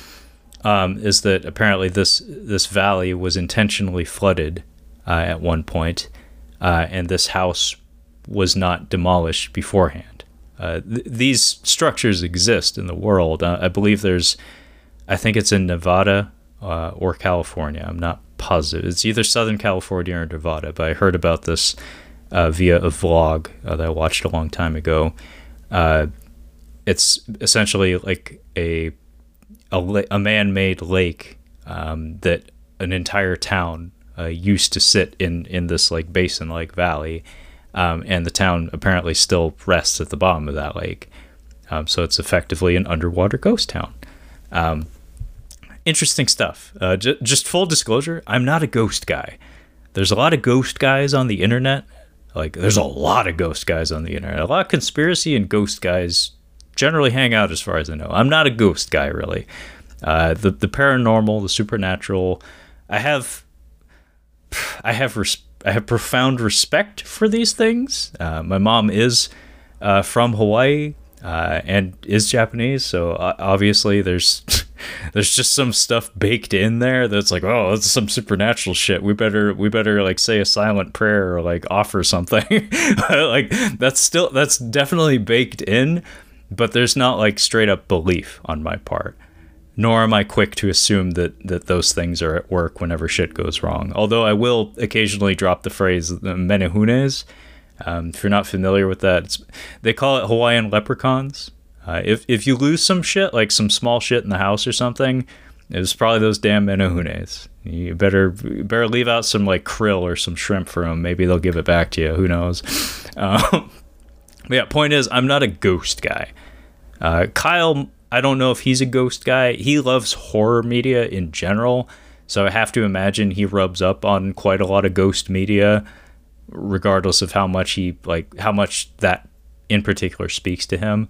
um, is that apparently this this valley was intentionally flooded uh, at one point, uh, and this house was not demolished beforehand. Uh, th- these structures exist in the world. Uh, I believe there's, I think it's in Nevada uh, or California. I'm not positive. It's either Southern California or Nevada, but I heard about this uh, via a vlog that I watched a long time ago it's essentially like a a, a man-made lake um, that an entire town uh, used to sit in in this like basin-like valley, um, and the town apparently still rests at the bottom of that lake. Um, so it's effectively an underwater ghost town. Um, interesting stuff. Uh, j- just full disclosure, I'm not a ghost guy. There's a lot of ghost guys on the internet. Like, there's a lot of ghost guys on the internet. A lot of conspiracy and ghost guys generally hang out as far as I know. I'm not a ghost guy really. Uh, the the paranormal, the supernatural, I have I have res- I have profound respect for these things. Uh, my mom is uh, from Hawaii uh, and is Japanese, so obviously there's there's just some stuff baked in there that's like, oh, that's some supernatural shit. We better we better like say a silent prayer or like offer something. like that's still that's definitely baked in but there's not like straight up belief on my part. Nor am I quick to assume that, that those things are at work whenever shit goes wrong. Although I will occasionally drop the phrase menehunes. Um, if you're not familiar with that, they call it Hawaiian leprechauns. Uh, if, if you lose some shit, like some small shit in the house or something, it's probably those damn menehunes. You better better leave out some like krill or some shrimp for them. Maybe they'll give it back to you. Who knows? Um, but yeah, point is, I'm not a ghost guy. Uh, Kyle, I don't know if he's a ghost guy. He loves horror media in general, so I have to imagine he rubs up on quite a lot of ghost media, regardless of how much he like how much that in particular speaks to him.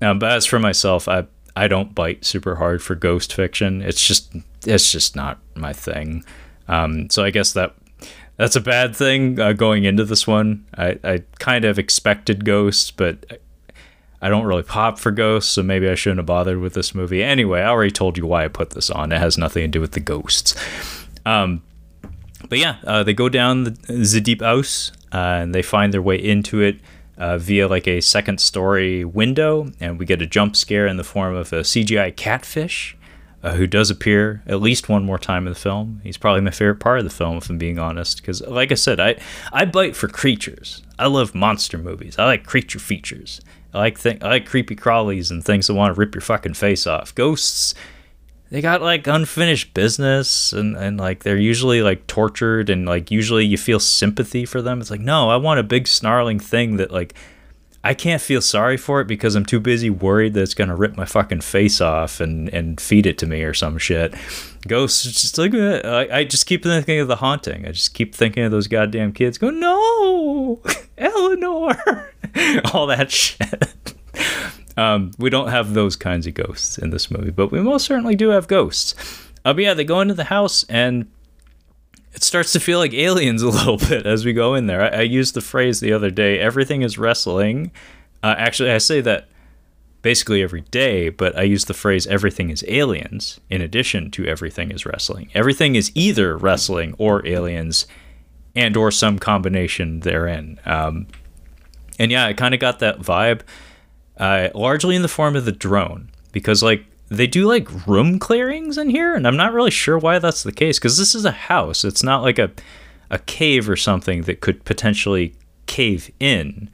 Um, but as for myself, I I don't bite super hard for ghost fiction. It's just it's just not my thing. Um, so I guess that that's a bad thing uh, going into this one. I, I kind of expected ghosts, but I don't really pop for ghosts, so maybe I shouldn't have bothered with this movie. Anyway, I already told you why I put this on. It has nothing to do with the ghosts. Um, but yeah, uh, they go down the, the deep house uh, and they find their way into it uh, via like a second story window, and we get a jump scare in the form of a CGI catfish. Uh, who does appear at least one more time in the film. He's probably my favorite part of the film, if I'm being honest. Because, like I said, I I bite for creatures. I love monster movies. I like creature features. I like th- I like creepy crawlies and things that want to rip your fucking face off. Ghosts they got like unfinished business and, and like they're usually like tortured and like usually you feel sympathy for them. It's like, no, I want a big snarling thing that like I can't feel sorry for it because I'm too busy worried that it's gonna rip my fucking face off and, and feed it to me or some shit. Ghosts just like I, I just keep thinking of the haunting. I just keep thinking of those goddamn kids. Go no, Eleanor, all that shit. Um, we don't have those kinds of ghosts in this movie, but we most certainly do have ghosts. Uh, but yeah, they go into the house and it starts to feel like aliens a little bit as we go in there. I, I used the phrase the other day everything is wrestling. Uh, actually, I say that basically every day, but I use the phrase everything is aliens in addition to everything is wrestling. Everything is either wrestling or aliens and or some combination therein. Um, and yeah, I kind of got that vibe uh, largely in the form of the drone because like they do like room clearings in here and i'm not really sure why that's the case because this is a house it's not like a a cave or something that could potentially cave in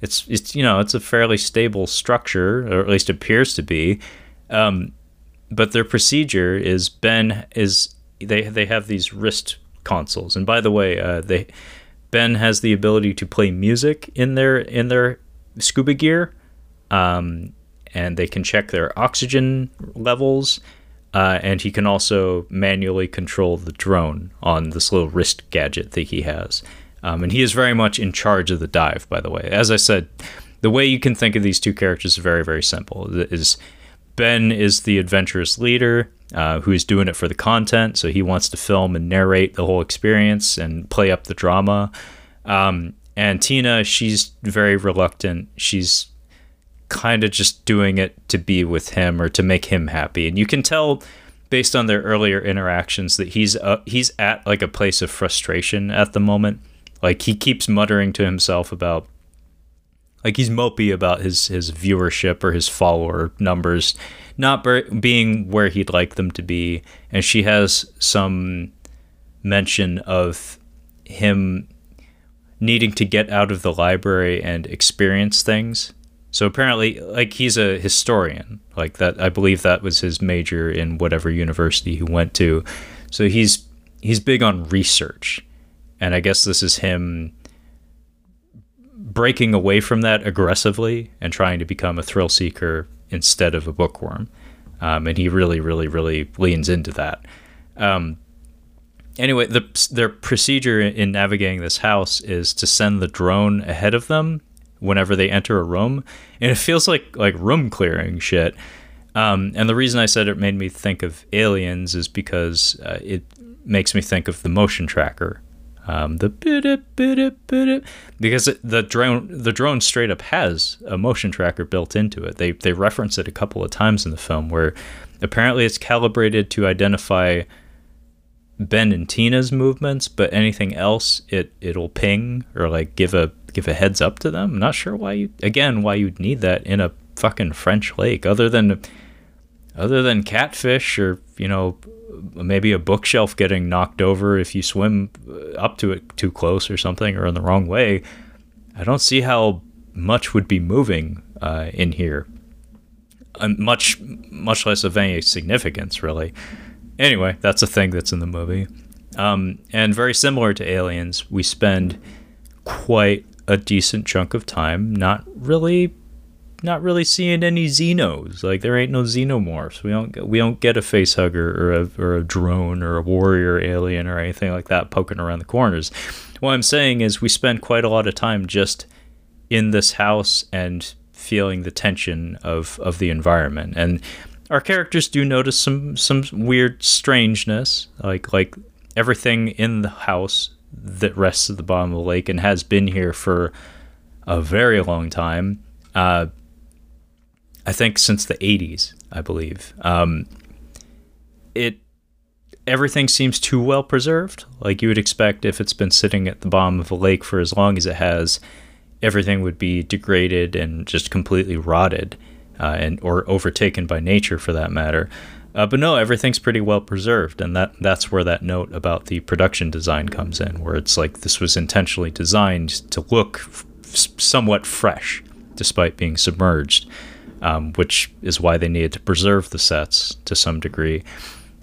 it's it's you know it's a fairly stable structure or at least appears to be um, but their procedure is ben is they they have these wrist consoles and by the way uh, they ben has the ability to play music in their in their scuba gear um, and they can check their oxygen levels. Uh, and he can also manually control the drone on this little wrist gadget that he has. Um, and he is very much in charge of the dive, by the way. As I said, the way you can think of these two characters is very, very simple. Is Ben is the adventurous leader uh, who is doing it for the content, so he wants to film and narrate the whole experience and play up the drama. Um, and Tina, she's very reluctant. She's kind of just doing it to be with him or to make him happy. And you can tell based on their earlier interactions that he's uh, he's at like a place of frustration at the moment. Like he keeps muttering to himself about like he's mopey about his his viewership or his follower numbers not being where he'd like them to be and she has some mention of him needing to get out of the library and experience things so apparently, like he's a historian, like that. I believe that was his major in whatever university he went to. So he's he's big on research, and I guess this is him breaking away from that aggressively and trying to become a thrill seeker instead of a bookworm. Um, and he really, really, really leans into that. Um, anyway, the, their procedure in navigating this house is to send the drone ahead of them whenever they enter a room, and it feels like like room clearing shit. Um, and the reason I said it made me think of aliens is because uh, it makes me think of the motion tracker. Um, the because the drone the drone straight up has a motion tracker built into it. They they reference it a couple of times in the film where apparently it's calibrated to identify Ben and Tina's movements, but anything else it it'll ping or like give a give a heads up to them. I'm not sure why you again why you'd need that in a fucking French lake other than other than catfish or you know maybe a bookshelf getting knocked over if you swim uh, up to it too close or something or in the wrong way. I don't see how much would be moving uh, in here. Uh, much much less of any significance really. Anyway, that's a thing that's in the movie. Um, and very similar to Aliens, we spend quite a decent chunk of time not really not really seeing any xenos. Like there ain't no xenomorphs. We don't we don't get a face hugger or a or a drone or a warrior alien or anything like that poking around the corners. What I'm saying is we spend quite a lot of time just in this house and feeling the tension of of the environment. And our characters do notice some some weird strangeness, like like everything in the house that rests at the bottom of the lake and has been here for a very long time. Uh, I think since the 80s, I believe. Um, it everything seems too well preserved. Like you would expect if it's been sitting at the bottom of a lake for as long as it has, everything would be degraded and just completely rotted, uh, and or overtaken by nature for that matter. Uh, but no, everything's pretty well preserved, and that that's where that note about the production design comes in, where it's like this was intentionally designed to look f- somewhat fresh, despite being submerged, um, which is why they needed to preserve the sets to some degree.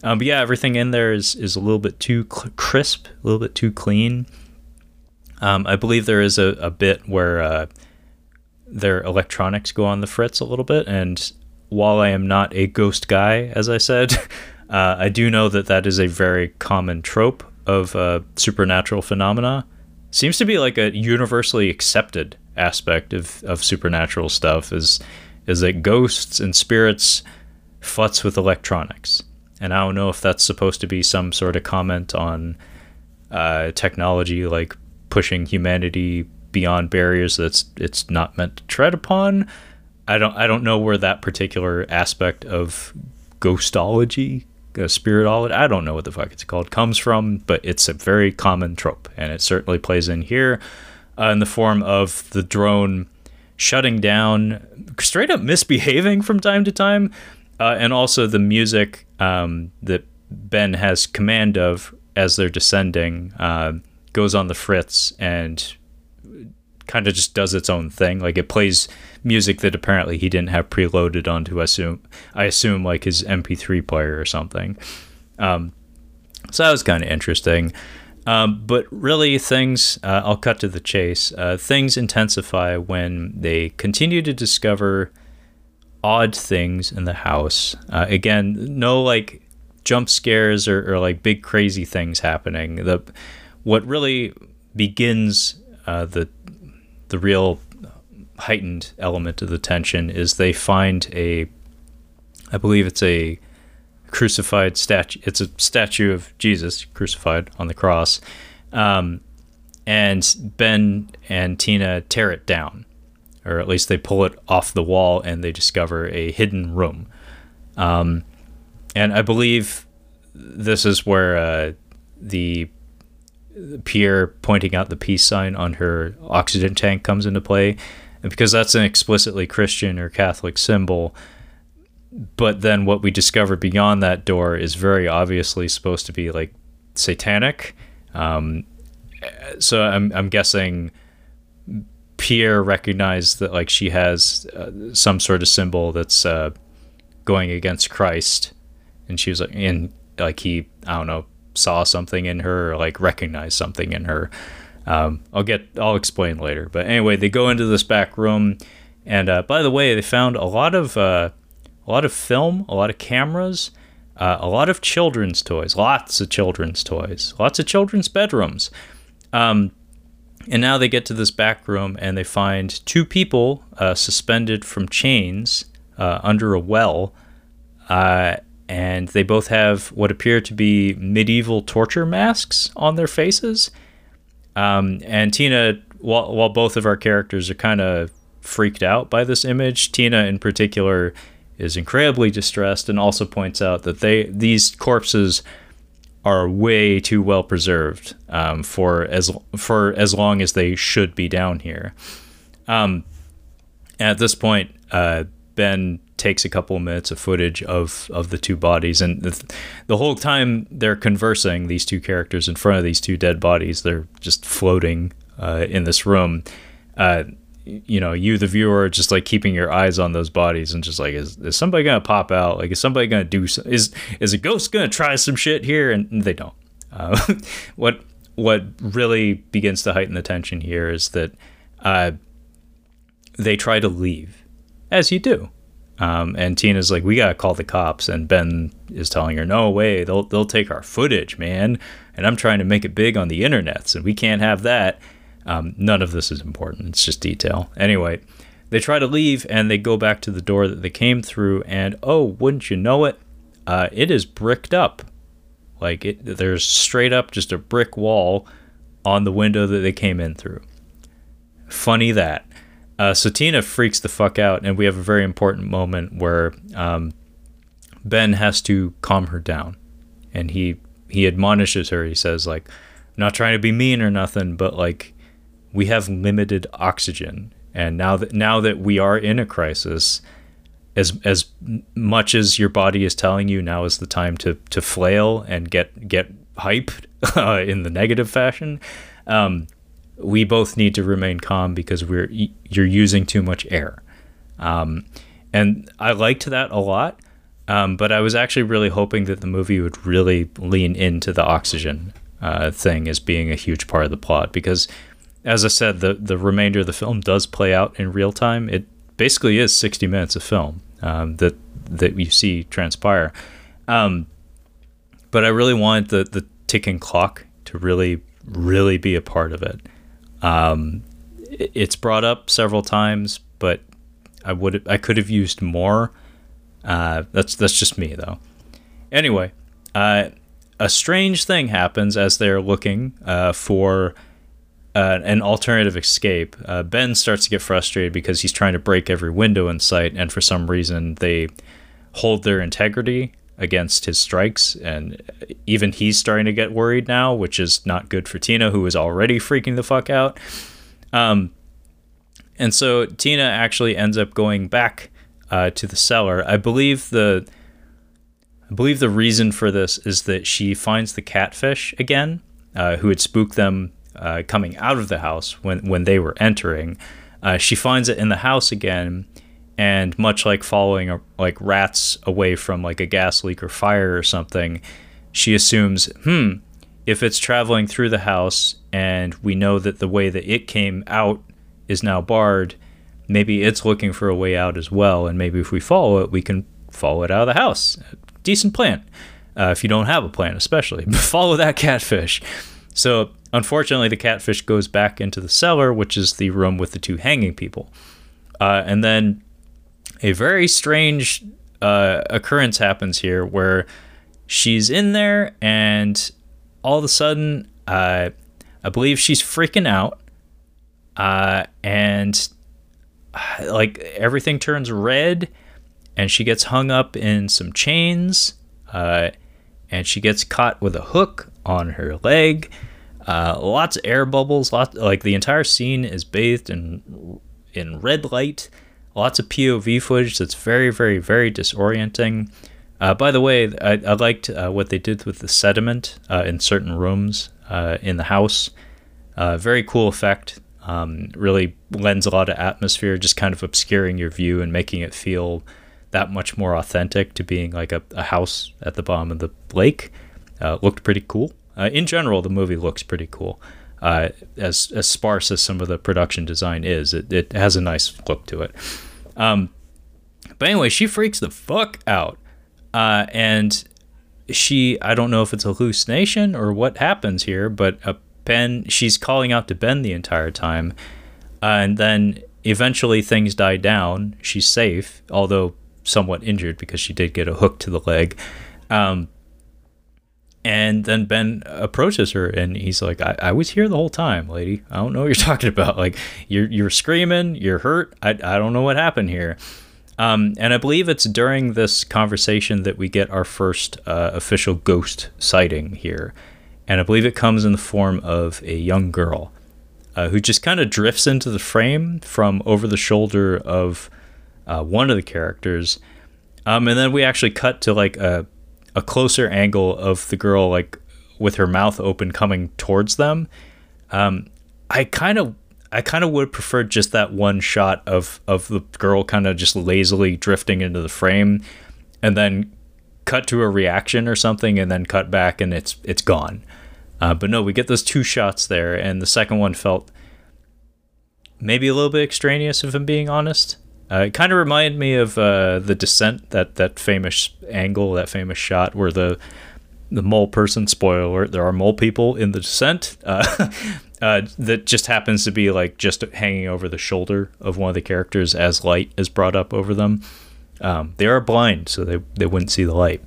Um, but yeah, everything in there is is a little bit too cl- crisp, a little bit too clean. Um, I believe there is a, a bit where uh, their electronics go on the fritz a little bit, and while I am not a ghost guy, as I said, uh, I do know that that is a very common trope of uh, supernatural phenomena. Seems to be like a universally accepted aspect of, of supernatural stuff is is that ghosts and spirits futz with electronics. And I don't know if that's supposed to be some sort of comment on uh, technology, like pushing humanity beyond barriers that's it's not meant to tread upon. I don't I don't know where that particular aspect of ghostology, uh, spiritology, I don't know what the fuck it's called, comes from, but it's a very common trope, and it certainly plays in here uh, in the form of the drone shutting down, straight up misbehaving from time to time, uh, and also the music um, that Ben has command of as they're descending uh, goes on the fritz and kind of just does its own thing. Like it plays music that apparently he didn't have preloaded onto. I assume I assume like his MP3 player or something. Um, so that was kind of interesting. Um, but really, things, uh, I'll cut to the chase. Uh, things intensify when they continue to discover odd things in the house. Uh, again, no like jump scares or, or, like big crazy things happening. The what really begins uh, the the real heightened element of the tension is they find a, I believe it's a crucified statue. It's a statue of Jesus crucified on the cross. Um, and Ben and Tina tear it down, or at least they pull it off the wall and they discover a hidden room. Um, and I believe this is where uh, the Pierre pointing out the peace sign on her oxygen tank comes into play. And because that's an explicitly Christian or Catholic symbol, but then what we discover beyond that door is very obviously supposed to be like satanic. Um, so I'm I'm guessing Pierre recognized that like she has uh, some sort of symbol that's uh, going against Christ, and she was like, and like he I don't know saw something in her or like recognized something in her. Um, I'll get I'll explain later. But anyway, they go into this back room, and uh, by the way, they found a lot of uh, a lot of film, a lot of cameras, uh, a lot of children's toys, lots of children's toys, lots of children's bedrooms. Um, and now they get to this back room and they find two people uh, suspended from chains uh, under a well. Uh, and they both have what appear to be medieval torture masks on their faces. Um, and Tina, while, while both of our characters are kind of freaked out by this image, Tina in particular is incredibly distressed and also points out that they these corpses are way too well preserved um, for as for as long as they should be down here. Um, at this point, uh, Ben takes a couple of minutes of footage of of the two bodies, and the, the whole time they're conversing, these two characters in front of these two dead bodies, they're just floating uh, in this room. Uh, you know, you the viewer, just like keeping your eyes on those bodies and just like, is, is somebody gonna pop out? Like, is somebody gonna do? Is is a ghost gonna try some shit here? And they don't. Uh, what what really begins to heighten the tension here is that uh, they try to leave, as you do. Um, and Tina's like, we gotta call the cops, and Ben is telling her, no way, they'll they'll take our footage, man. And I'm trying to make it big on the internets, and we can't have that. Um, none of this is important. It's just detail. Anyway, they try to leave and they go back to the door that they came through, and oh, wouldn't you know it? Uh, it is bricked up. Like it, there's straight up just a brick wall on the window that they came in through. Funny that. Uh, so Tina freaks the fuck out, and we have a very important moment where um, Ben has to calm her down, and he he admonishes her. He says like, I'm not trying to be mean or nothing, but like we have limited oxygen, and now that now that we are in a crisis, as as much as your body is telling you now is the time to to flail and get get hype uh, in the negative fashion. Um, we both need to remain calm because we're you're using too much air. Um, and I liked that a lot. Um, but I was actually really hoping that the movie would really lean into the oxygen uh, thing as being a huge part of the plot because, as I said, the the remainder of the film does play out in real time. It basically is 60 minutes of film um, that that you see transpire. Um, but I really wanted the the ticking clock to really really be a part of it. Um, it's brought up several times, but I would I could have used more. Uh, that's that's just me though. Anyway, uh, a strange thing happens as they're looking uh, for uh, an alternative escape. Uh, ben starts to get frustrated because he's trying to break every window in sight, and for some reason they hold their integrity against his strikes, and even he's starting to get worried now, which is not good for Tina, who is already freaking the fuck out. Um, and so Tina actually ends up going back uh, to the cellar. I believe the I believe the reason for this is that she finds the catfish again, uh, who had spooked them uh, coming out of the house when when they were entering. Uh, she finds it in the house again, and much like following a, like rats away from like a gas leak or fire or something, she assumes, hmm, if it's traveling through the house and we know that the way that it came out is now barred, maybe it's looking for a way out as well. And maybe if we follow it, we can follow it out of the house. Decent plan. Uh, if you don't have a plan, especially, follow that catfish. So, unfortunately, the catfish goes back into the cellar, which is the room with the two hanging people. Uh, and then a very strange uh, occurrence happens here where she's in there and all of a sudden, uh, I believe she's freaking out. Uh, and like everything turns red and she gets hung up in some chains uh, and she gets caught with a hook on her leg uh, lots of air bubbles lots like the entire scene is bathed in in red light lots of pov footage that's very very very disorienting uh, by the way i, I liked uh, what they did with the sediment uh, in certain rooms uh, in the house very cool effect um, really lends a lot of atmosphere, just kind of obscuring your view and making it feel that much more authentic to being like a, a house at the bottom of the lake. Uh, looked pretty cool. Uh, in general, the movie looks pretty cool. Uh, as as sparse as some of the production design is, it, it has a nice look to it. Um, but anyway, she freaks the fuck out, uh, and she I don't know if it's a hallucination or what happens here, but Ben, she's calling out to Ben the entire time. Uh, and then eventually things die down. She's safe, although somewhat injured because she did get a hook to the leg. Um, and then Ben approaches her and he's like, I, I was here the whole time, lady. I don't know what you're talking about. Like, you're, you're screaming, you're hurt. I, I don't know what happened here. Um, and I believe it's during this conversation that we get our first uh, official ghost sighting here and I believe it comes in the form of a young girl uh, who just kind of drifts into the frame from over the shoulder of uh, one of the characters. Um, and then we actually cut to like a, a closer angle of the girl, like with her mouth open, coming towards them. Um, I kind of I kind of would prefer just that one shot of of the girl kind of just lazily drifting into the frame, and then cut to a reaction or something, and then cut back and it's it's gone. Uh, but no, we get those two shots there, and the second one felt maybe a little bit extraneous, if I'm being honest. Uh, it kind of reminded me of uh, the Descent, that that famous angle, that famous shot where the the mole person. Spoiler: there are mole people in the Descent. Uh, uh, that just happens to be like just hanging over the shoulder of one of the characters as light is brought up over them. Um, they are blind, so they they wouldn't see the light.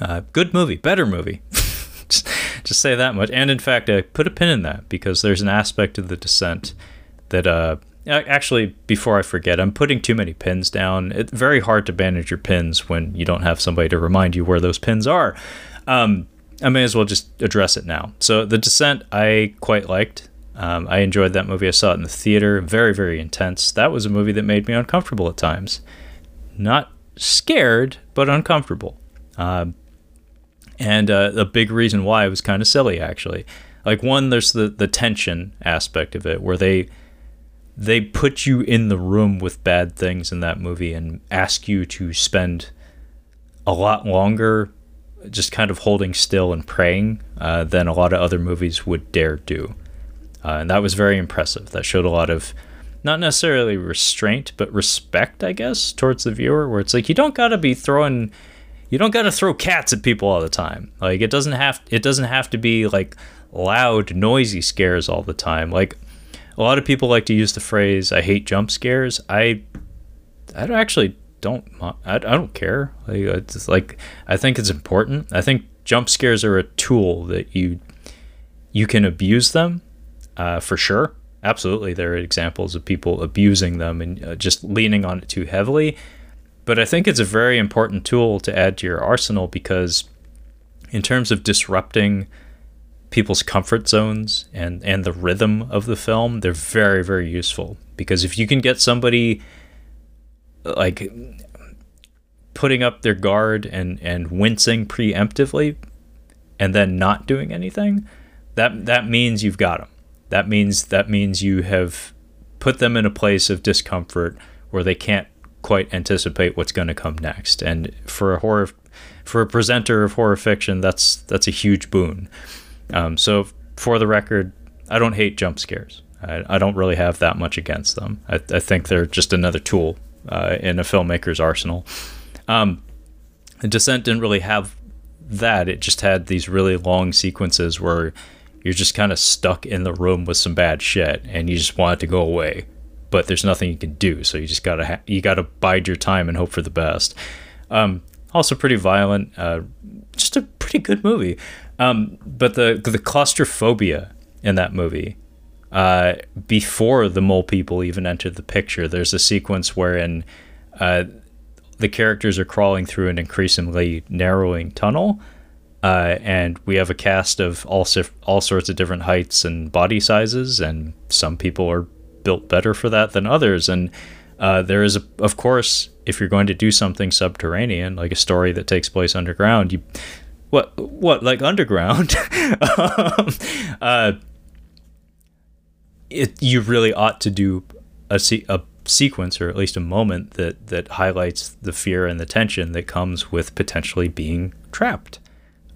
Uh, good movie, better movie. just, just say that much. And in fact, I put a pin in that because there's an aspect of the descent that uh, actually before I forget, I'm putting too many pins down. It's very hard to manage your pins when you don't have somebody to remind you where those pins are. Um, I may as well just address it now. So, The Descent, I quite liked. Um, I enjoyed that movie. I saw it in the theater. Very, very intense. That was a movie that made me uncomfortable at times. Not scared, but uncomfortable. Uh, and uh, a big reason why it was kind of silly, actually. Like one, there's the the tension aspect of it, where they they put you in the room with bad things in that movie and ask you to spend a lot longer just kind of holding still and praying uh, than a lot of other movies would dare do. Uh, and that was very impressive. That showed a lot of not necessarily restraint, but respect, I guess, towards the viewer, where it's like you don't gotta be throwing you don't gotta throw cats at people all the time. Like it doesn't have it doesn't have to be like loud, noisy scares all the time. Like a lot of people like to use the phrase "I hate jump scares." I I actually don't I, I don't care. Like it's like I think it's important. I think jump scares are a tool that you you can abuse them uh, for sure. Absolutely, there are examples of people abusing them and uh, just leaning on it too heavily. But I think it's a very important tool to add to your arsenal because, in terms of disrupting people's comfort zones and and the rhythm of the film they're very very useful. Because if you can get somebody like putting up their guard and and wincing preemptively and then not doing anything that that means you've got them that means that means you have put them in a place of discomfort where they can't quite anticipate what's going to come next. And for a horror for a presenter of horror fiction that's that's a huge boon um, so for the record, I don't hate jump scares. I, I don't really have that much against them. I, I think they're just another tool uh, in a filmmaker's arsenal. Um, Descent didn't really have that. It just had these really long sequences where you're just kind of stuck in the room with some bad shit, and you just want it to go away. But there's nothing you can do, so you just gotta ha- you gotta bide your time and hope for the best. Um, also pretty violent. Uh, just a pretty good movie. Um, but the the claustrophobia in that movie, uh, before the mole people even enter the picture, there's a sequence wherein uh, the characters are crawling through an increasingly narrowing tunnel, uh, and we have a cast of all all sorts of different heights and body sizes, and some people are built better for that than others, and uh, there is, a, of course, if you're going to do something subterranean, like a story that takes place underground, you what what like underground? Um, uh, it you really ought to do a, se- a sequence or at least a moment that that highlights the fear and the tension that comes with potentially being trapped.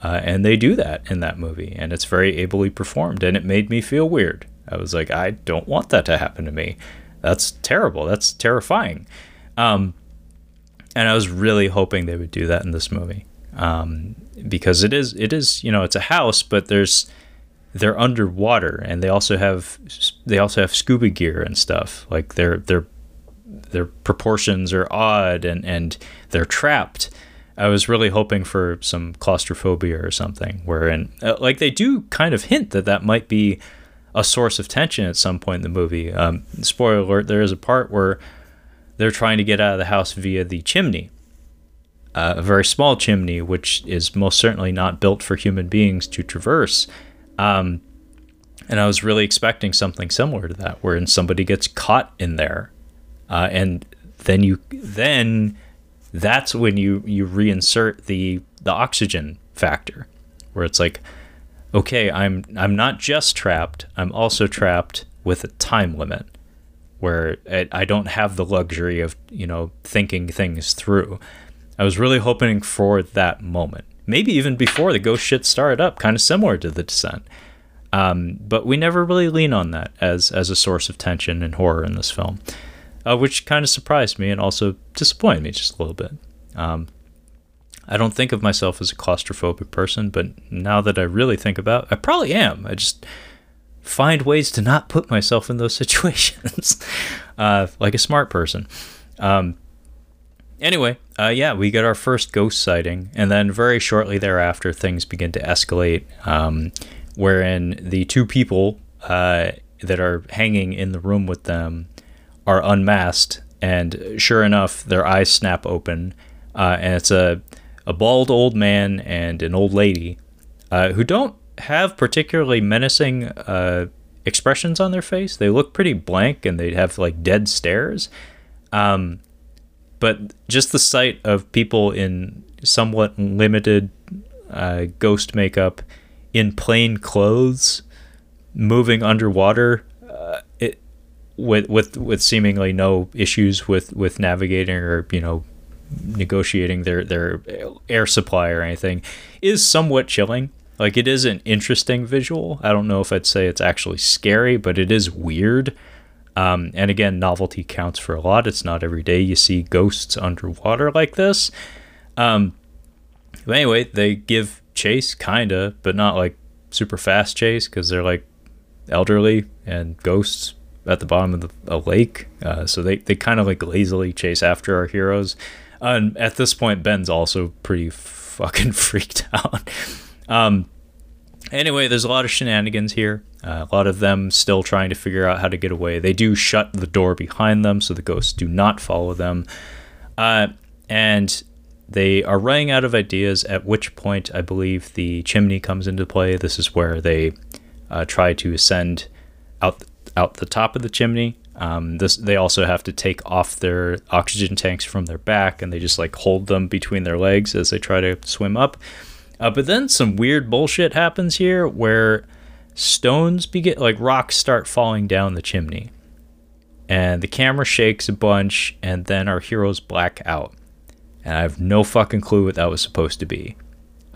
Uh, and they do that in that movie and it's very ably performed and it made me feel weird. I was like i don't want that to happen to me. That's terrible. That's terrifying. Um, and i was really hoping they would do that in this movie um, because it is it is you know it's a house, but there's they're underwater and they also have they also have scuba gear and stuff like their their their proportions are odd and and they're trapped. I was really hoping for some claustrophobia or something, wherein uh, like they do kind of hint that that might be a source of tension at some point in the movie. Um, spoiler alert: there is a part where they're trying to get out of the house via the chimney, a very small chimney, which is most certainly not built for human beings to traverse. Um, and I was really expecting something similar to that, wherein somebody gets caught in there, uh, and then you then that's when you you reinsert the the oxygen factor, where it's like, okay, I'm I'm not just trapped, I'm also trapped with a time limit, where I don't have the luxury of you know thinking things through. I was really hoping for that moment. Maybe even before the ghost shit started up, kind of similar to the descent. Um, but we never really lean on that as as a source of tension and horror in this film, uh, which kind of surprised me and also disappointed me just a little bit. Um, I don't think of myself as a claustrophobic person, but now that I really think about, I probably am. I just find ways to not put myself in those situations, uh, like a smart person. Um, anyway, uh, yeah, we get our first ghost sighting, and then very shortly thereafter, things begin to escalate, um, wherein the two people uh, that are hanging in the room with them are unmasked, and sure enough, their eyes snap open, uh, and it's a a bald old man and an old lady, uh, who don't have particularly menacing uh, expressions on their face. They look pretty blank and they have like dead stares. Um, but just the sight of people in somewhat limited uh, ghost makeup in plain clothes moving underwater uh, it with with with seemingly no issues with with navigating or you know negotiating their their air supply or anything is somewhat chilling. Like it is an interesting visual. I don't know if i'd say it's actually scary but it is weird um, and again novelty counts for a lot it's not every day you see ghosts underwater like this um, but anyway they give chase kinda but not like super fast chase because they're like elderly and ghosts at the bottom of the a lake. Uh, so they, they kind of like lazily chase after our heroes. And at this point, Ben's also pretty fucking freaked out. um, anyway, there's a lot of shenanigans here. Uh, a lot of them still trying to figure out how to get away. They do shut the door behind them so the ghosts do not follow them. Uh, and they are running out of ideas, at which point I believe the chimney comes into play. This is where they uh, try to ascend out out the top of the chimney. Um, this they also have to take off their oxygen tanks from their back, and they just like hold them between their legs as they try to swim up. Uh, but then some weird bullshit happens here where stones begin like rocks start falling down the chimney, and the camera shakes a bunch, and then our heroes black out, and I have no fucking clue what that was supposed to be.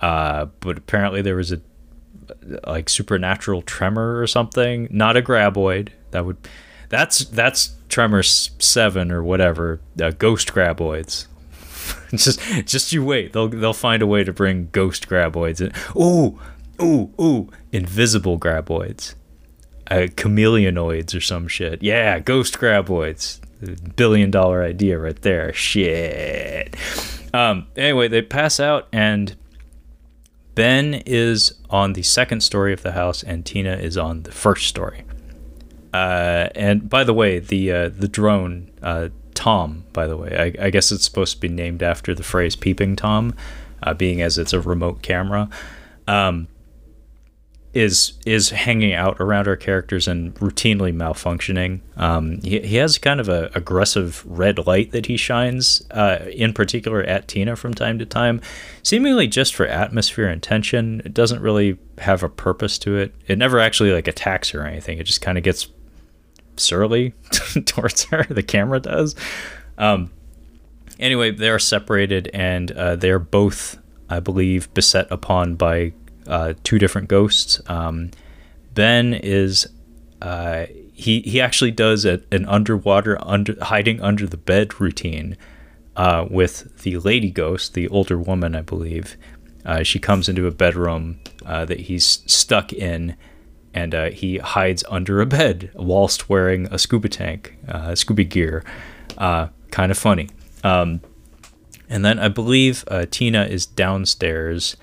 Uh, but apparently there was a like supernatural tremor or something. Not a graboid. That would that's that's Tremor seven or whatever. Uh, ghost graboids. just just you wait. They'll they'll find a way to bring ghost graboids in. Ooh ooh ooh! Invisible graboids. Uh, chameleonoids or some shit. Yeah, ghost graboids. Billion dollar idea right there. Shit. Um, anyway, they pass out and Ben is on the second story of the house, and Tina is on the first story. Uh, and by the way, the uh, the drone uh, Tom, by the way, I, I, guess it's supposed to be named after the phrase "peeping Tom," uh, being as it's a remote camera. Um, is is hanging out around our characters and routinely malfunctioning. Um, he, he has kind of a aggressive red light that he shines, uh, in particular at Tina from time to time, seemingly just for atmosphere and tension. It doesn't really have a purpose to it. It never actually like attacks her or anything. It just kind of gets surly towards her. The camera does. Um, anyway, they are separated and uh, they're both, I believe, beset upon by uh, two different ghosts. Um, ben is uh, he he actually does a, an underwater under hiding under the bed routine uh, with the lady ghost, the older woman, I believe. Uh, she comes into a bedroom uh, that he's stuck in, and uh, he hides under a bed whilst wearing a scuba tank, scuba gear. kind of funny. Um, and then I believe Tina is downstairs,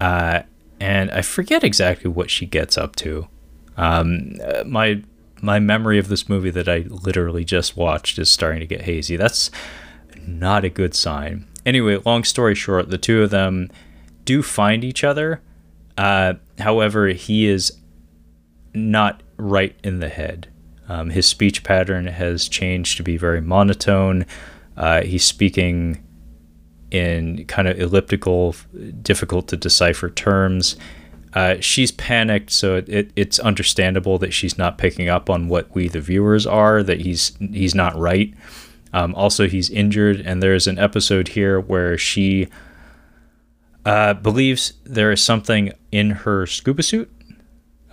uh, and I forget exactly what she gets up to. Um, uh, my my memory of this movie that I literally just watched is starting to get hazy. That's not a good sign. Anyway, long story short, the two of them do find each other. Uh, however, he is not right in the head. Um, his speech pattern has changed to be very monotone. Uh, he's speaking in kind of elliptical, difficult to decipher terms. Uh, she's panicked, so it, it, it's understandable that she's not picking up on what we, the viewers, are. That he's he's not right. Um, also, he's injured, and there's an episode here where she uh, believes there is something in her scuba suit,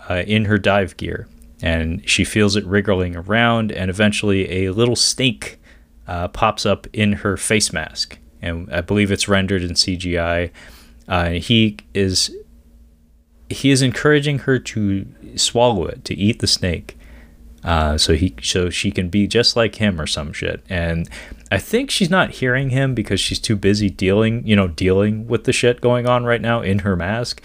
uh, in her dive gear, and she feels it wriggling around, and eventually a little snake uh, pops up in her face mask and I believe it's rendered in CGI. Uh, he is he is encouraging her to swallow it, to eat the snake, uh, so he so she can be just like him or some shit. And I think she's not hearing him because she's too busy dealing, you know, dealing with the shit going on right now in her mask.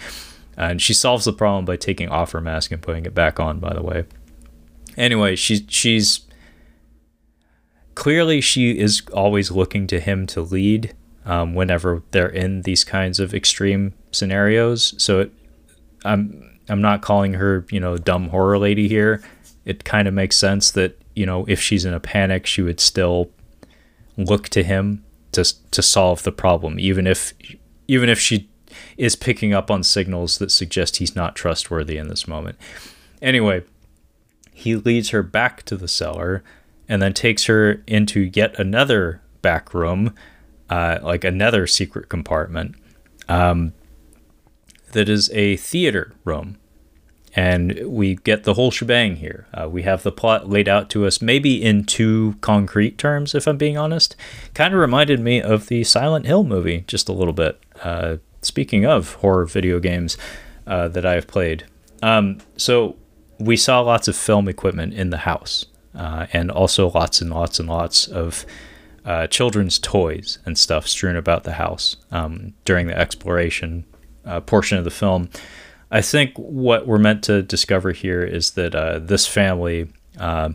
And she solves the problem by taking off her mask and putting it back on. By the way. Anyway, she's she's clearly she is always looking to him to lead um, whenever they're in these kinds of extreme scenarios. So it, I'm I'm not calling her you know dumb horror lady here. It kind of makes sense that you know if she's in a panic, she would still look to him to to solve the problem, even if even if she is picking up on signals that suggest he's not trustworthy in this moment. Anyway, he leads her back to the cellar and then takes her into yet another back room, uh, like another secret compartment um, that is a theater room. And we get the whole shebang here. Uh, we have the plot laid out to us, maybe in two concrete terms, if I'm being honest. Kind of reminded me of the Silent Hill movie, just a little bit. Uh, speaking of horror video games uh, that I have played. Um, so we saw lots of film equipment in the house, uh, and also lots and lots and lots of uh, children's toys and stuff strewn about the house um, during the exploration uh, portion of the film. I think what we're meant to discover here is that uh, this family, uh,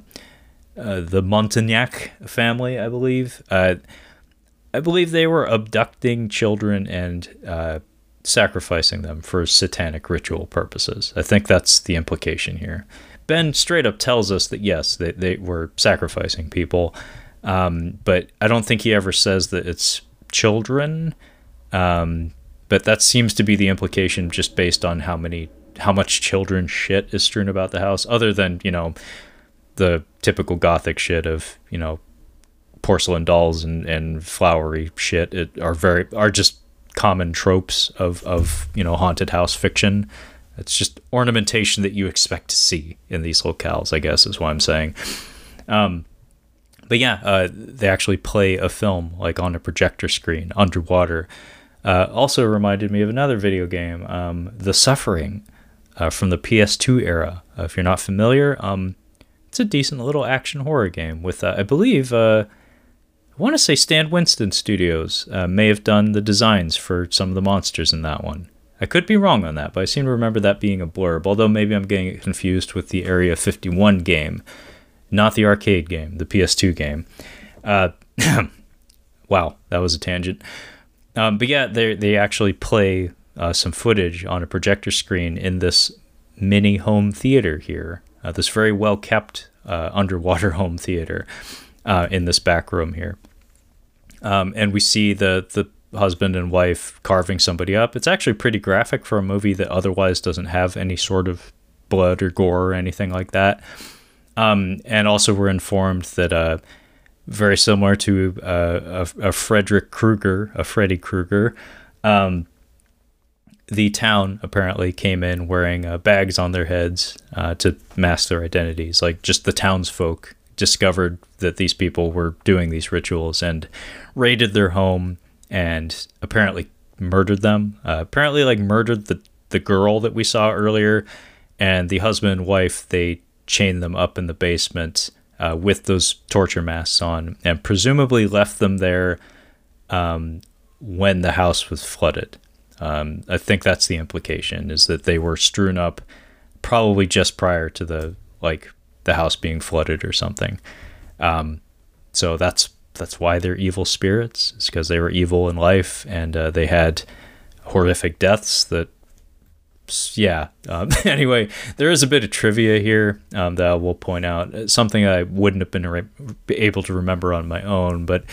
the Montagnac family, I believe, I believe they were abducting children and sacrificing them for satanic ritual purposes. I think that's the implication here. Ben straight up tells us that yes, they, they were sacrificing people, um, but I don't think he ever says that it's children. Um, but that seems to be the implication just based on how many how much children shit is strewn about the house other than you know the typical gothic shit of you know porcelain dolls and, and flowery shit it, are very are just common tropes of of you know haunted house fiction. It's just ornamentation that you expect to see in these locales, I guess, is what I'm saying. Um, but yeah, uh, they actually play a film like on a projector screen underwater. Uh, also reminded me of another video game, um, The Suffering, uh, from the PS2 era. Uh, if you're not familiar, um, it's a decent little action horror game with, uh, I believe, uh, want to say Stan Winston Studios uh, may have done the designs for some of the monsters in that one. I could be wrong on that, but I seem to remember that being a blurb, although maybe I'm getting confused with the Area 51 game, not the arcade game, the PS2 game. Uh, wow, that was a tangent. Um, but yeah, they they actually play uh, some footage on a projector screen in this mini home theater here, uh, this very well kept uh, underwater home theater uh, in this back room here um, and we see the the husband and wife carving somebody up. It's actually pretty graphic for a movie that otherwise doesn't have any sort of blood or gore or anything like that. Um, and also, we're informed that uh, very similar to uh, a, a, Frederick Krueger, a Freddy Krueger, um, the town apparently came in wearing uh, bags on their heads uh, to mask their identities, like just the townsfolk discovered that these people were doing these rituals and raided their home and apparently murdered them. Uh, apparently, like murdered the the girl that we saw earlier, and the husband and wife. They chained them up in the basement uh, with those torture masks on, and presumably left them there um, when the house was flooded. Um, I think that's the implication is that they were strewn up probably just prior to the like the house being flooded or something. Um, so that's that's why they're evil spirits. It's because they were evil in life and uh, they had horrific deaths that yeah. Um, anyway, there is a bit of trivia here um, that I will point out. Something I wouldn't have been re- able to remember on my own, but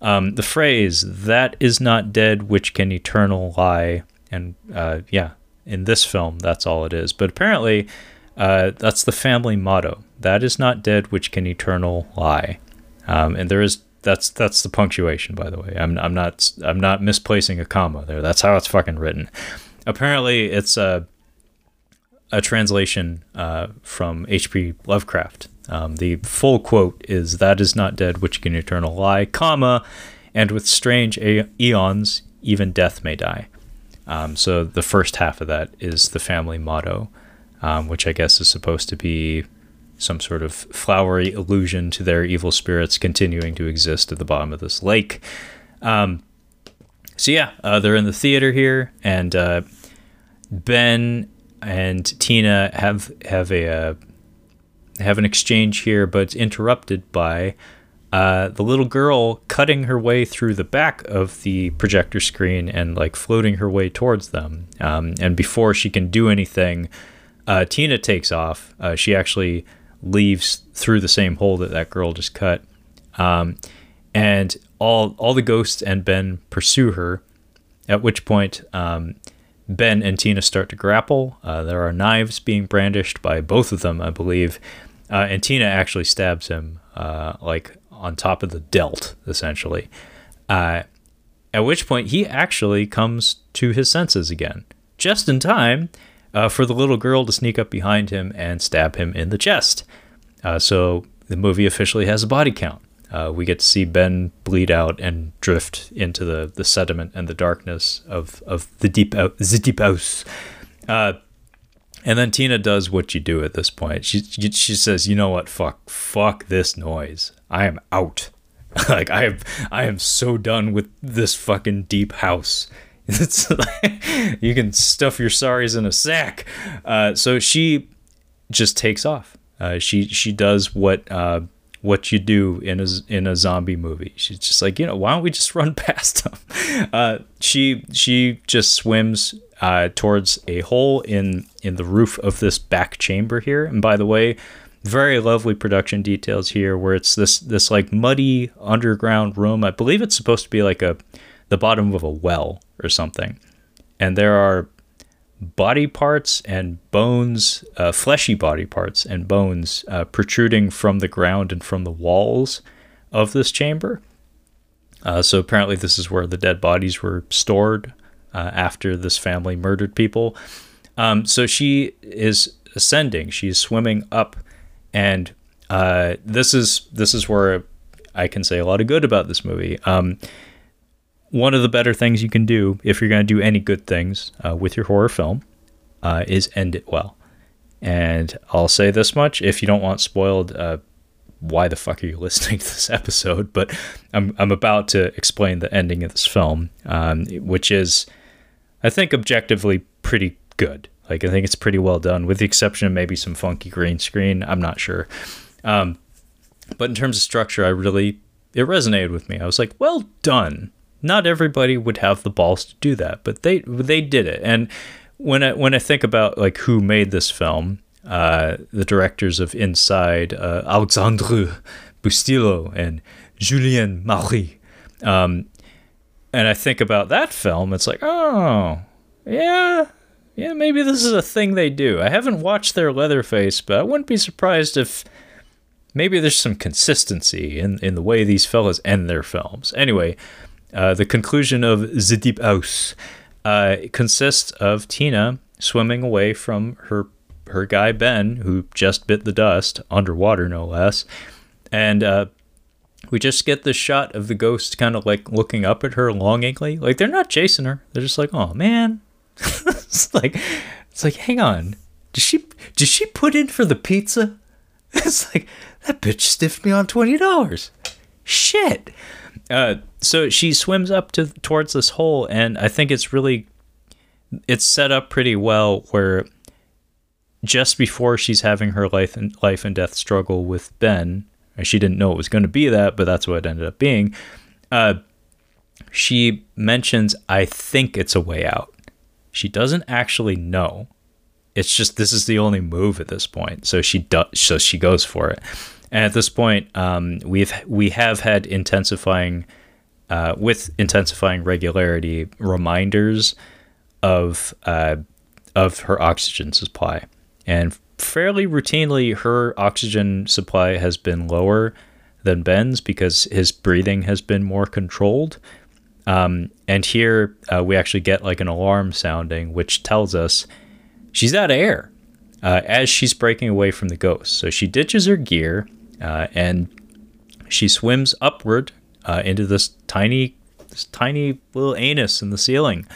um, the phrase "that is not dead, which can eternal lie," and uh, yeah, in this film, that's all it is. But apparently, uh, that's the family motto. That is not dead which can eternal lie. Um, and there is that's that's the punctuation, by the way. I'm I'm not I'm not misplacing a comma there. That's how it's fucking written. Apparently, it's a a translation uh, from H.P. Lovecraft. Um, the full quote is "That is not dead which can eternal lie, comma, and with strange eons even death may die." Um, so the first half of that is the family motto um, which I guess is supposed to be some sort of flowery allusion to their evil spirits continuing to exist at the bottom of this lake. Um, so yeah, uh, they're in the theater here, and uh, Ben and Tina have have a uh, have an exchange here, but it's interrupted by uh, the little girl cutting her way through the back of the projector screen and like floating her way towards them. Um, and before she can do anything, uh, Tina takes off. Uh, she actually leaves through the same hole that that girl just cut. Um, and all all the ghosts and Ben pursue her. At which point, um, Ben and Tina start to grapple. Uh, there are knives being brandished by both of them, I believe. Uh, and Tina actually stabs him, uh, like on top of the delt, essentially. Uh, at which point, he actually comes to his senses again, just in time uh, for the little girl to sneak up behind him and stab him in the chest. Uh, so the movie officially has a body count uh, we get to see Ben bleed out and drift into the, the sediment and the darkness of, of the deep out, the deep house. Uh, and then Tina does what you do at this point. She she says, "You know what? Fuck, fuck this noise. I am out. like I am, I am so done with this fucking deep house. It's like, you can stuff your sorries in a sack." Uh, so she just takes off. Uh, she she does what uh, what you do in a in a zombie movie. She's just like, you know, why don't we just run past them? Uh, she she just swims uh, towards a hole in in the roof of this back chamber here. And by the way, very lovely production details here, where it's this this like muddy underground room. I believe it's supposed to be like a the bottom of a well or something, and there are body parts and bones, uh, fleshy body parts and bones uh, protruding from the ground and from the walls of this chamber. Uh, so apparently, this is where the dead bodies were stored uh, after this family murdered people. Um, so she is ascending. She's swimming up, and uh, this is this is where I can say a lot of good about this movie. Um, one of the better things you can do if you're going to do any good things uh, with your horror film uh, is end it well. And I'll say this much: if you don't want spoiled, uh, why the fuck are you listening to this episode? But I'm I'm about to explain the ending of this film, um, which is, I think, objectively pretty good. Like I think it's pretty well done, with the exception of maybe some funky green screen. I'm not sure. Um, but in terms of structure, I really it resonated with me. I was like, well done not everybody would have the balls to do that, but they they did it. And when I when I think about like who made this film, uh, the directors of Inside, uh, Alexandre Bustillo and Julien Maury, um, and I think about that film, it's like, oh, yeah, yeah, maybe this is a thing they do. I haven't watched their Leatherface, but I wouldn't be surprised if maybe there's some consistency in in the way these fellas end their films. Anyway. Uh, the conclusion of The Deep House uh, consists of Tina swimming away from her her guy Ben, who just bit the dust underwater, no less, and uh, we just get the shot of the ghost kind of like looking up at her longingly. Like they're not chasing her; they're just like, "Oh man," it's like it's like, hang on, did she did she put in for the pizza? It's like that bitch stiffed me on twenty dollars. Shit. Uh, so she swims up to towards this hole, and I think it's really it's set up pretty well where just before she's having her life and life and death struggle with Ben, she didn't know it was going to be that, but that's what it ended up being. Uh, she mentions, "I think it's a way out." She doesn't actually know. It's just this is the only move at this point, so she does. So she goes for it. And at this point, um, we've we have had intensifying, uh, with intensifying regularity, reminders of uh, of her oxygen supply, and fairly routinely, her oxygen supply has been lower than Ben's because his breathing has been more controlled. Um, and here uh, we actually get like an alarm sounding, which tells us she's out of air uh, as she's breaking away from the ghost. So she ditches her gear uh, and she swims upward uh, into this tiny, this tiny little anus in the ceiling,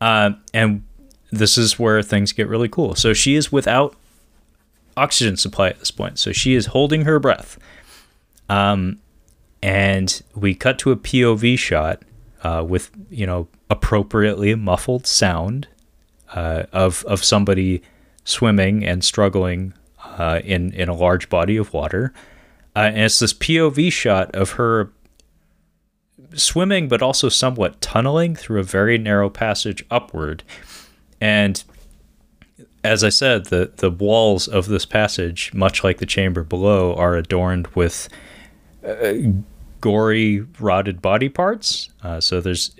uh, and this is where things get really cool. So she is without oxygen supply at this point, so she is holding her breath. Um, and we cut to a POV shot uh, with you know appropriately muffled sound uh, of of somebody swimming and struggling uh, in in a large body of water. Uh, and it's this POV shot of her swimming, but also somewhat tunneling through a very narrow passage upward. And as I said, the, the walls of this passage, much like the chamber below, are adorned with uh, gory, rotted body parts. Uh, so there's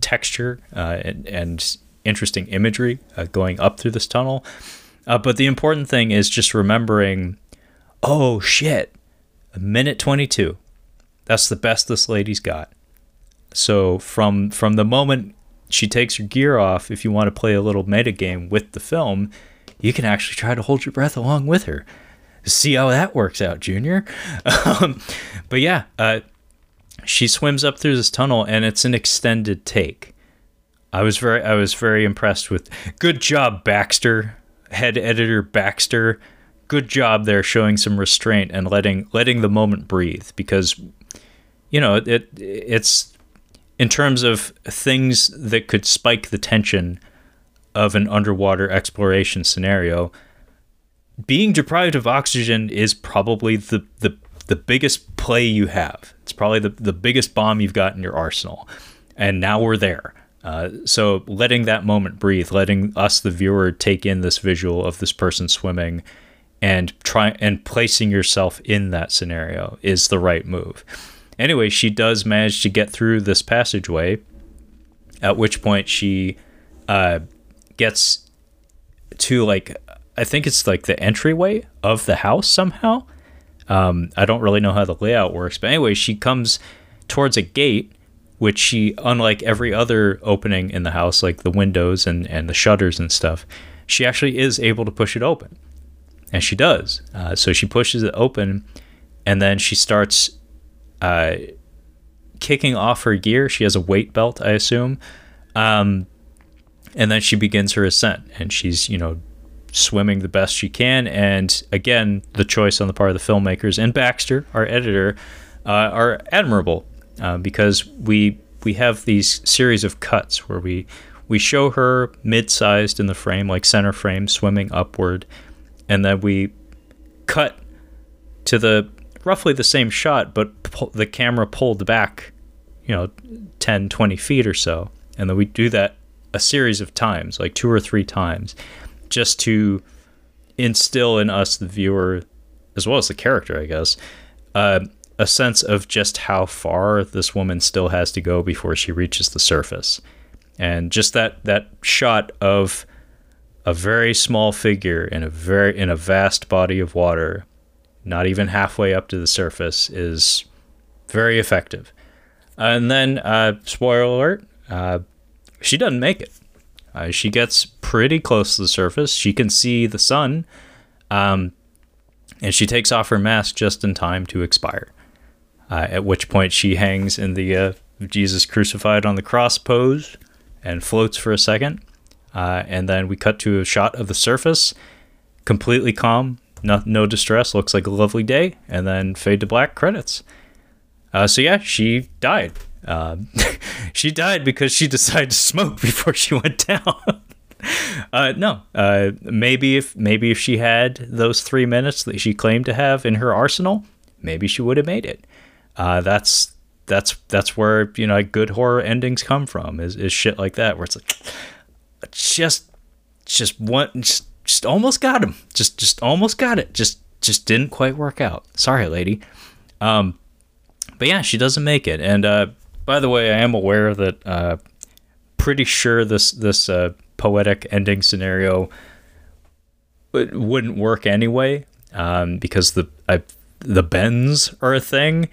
texture uh, and, and, interesting imagery uh, going up through this tunnel. Uh, but the important thing is just remembering oh shit, a minute 22. That's the best this lady's got. So from from the moment she takes her gear off, if you want to play a little meta game with the film, you can actually try to hold your breath along with her. See how that works out, Junior. Um, but yeah, uh, she swims up through this tunnel, and it's an extended take. I was very I was very impressed with. Good job, Baxter. Head editor Baxter. Good job there, showing some restraint and letting letting the moment breathe because, you know, it it's in terms of things that could spike the tension of an underwater exploration scenario. Being deprived of oxygen is probably the the the biggest play you have. It's probably the, the biggest bomb you've got in your arsenal. And now we're there. Uh, so letting that moment breathe, letting us, the viewer, take in this visual of this person swimming and try and placing yourself in that scenario is the right move. Anyway, she does manage to get through this passageway, at which point she uh, gets to like I think it's like the entryway of the house somehow. Um, I don't really know how the layout works, but anyway, she comes towards a gate, which she, unlike every other opening in the house, like the windows and, and the shutters and stuff, she actually is able to push it open. And she does. Uh, so she pushes it open, and then she starts uh, kicking off her gear. She has a weight belt, I assume. Um, and then she begins her ascent, and she's, you know, swimming the best she can. And again, the choice on the part of the filmmakers and Baxter, our editor, uh, are admirable uh, because we we have these series of cuts where we we show her mid-sized in the frame, like center frame, swimming upward, and then we cut to the roughly the same shot, but the camera pulled back, you know, 10, 20 feet or so, and then we do that a series of times, like two or three times just to instill in us, the viewer, as well as the character, I guess, uh, a sense of just how far this woman still has to go before she reaches the surface. And just that that shot of a very small figure in a very in a vast body of water, not even halfway up to the surface, is very effective. And then, uh, spoiler alert, uh, she doesn't make it. Uh, she gets pretty close to the surface. She can see the sun, um, and she takes off her mask just in time to expire. Uh, at which point she hangs in the uh, Jesus crucified on the cross pose and floats for a second. Uh, and then we cut to a shot of the surface, completely calm, no, no distress, looks like a lovely day, and then fade to black credits. Uh, so yeah, she died. Um, she died because she decided to smoke before she went down. uh, no, uh, maybe if maybe if she had those three minutes that she claimed to have in her arsenal, maybe she would have made it. Uh, that's that's that's where you know good horror endings come from is, is shit like that where it's like just just one just, just almost got him. Just just almost got it. Just just didn't quite work out. Sorry lady. Um but yeah she doesn't make it. And uh by the way, I am aware that uh, pretty sure this this uh, poetic ending scenario wouldn't work anyway um, because the I, the bends are a thing,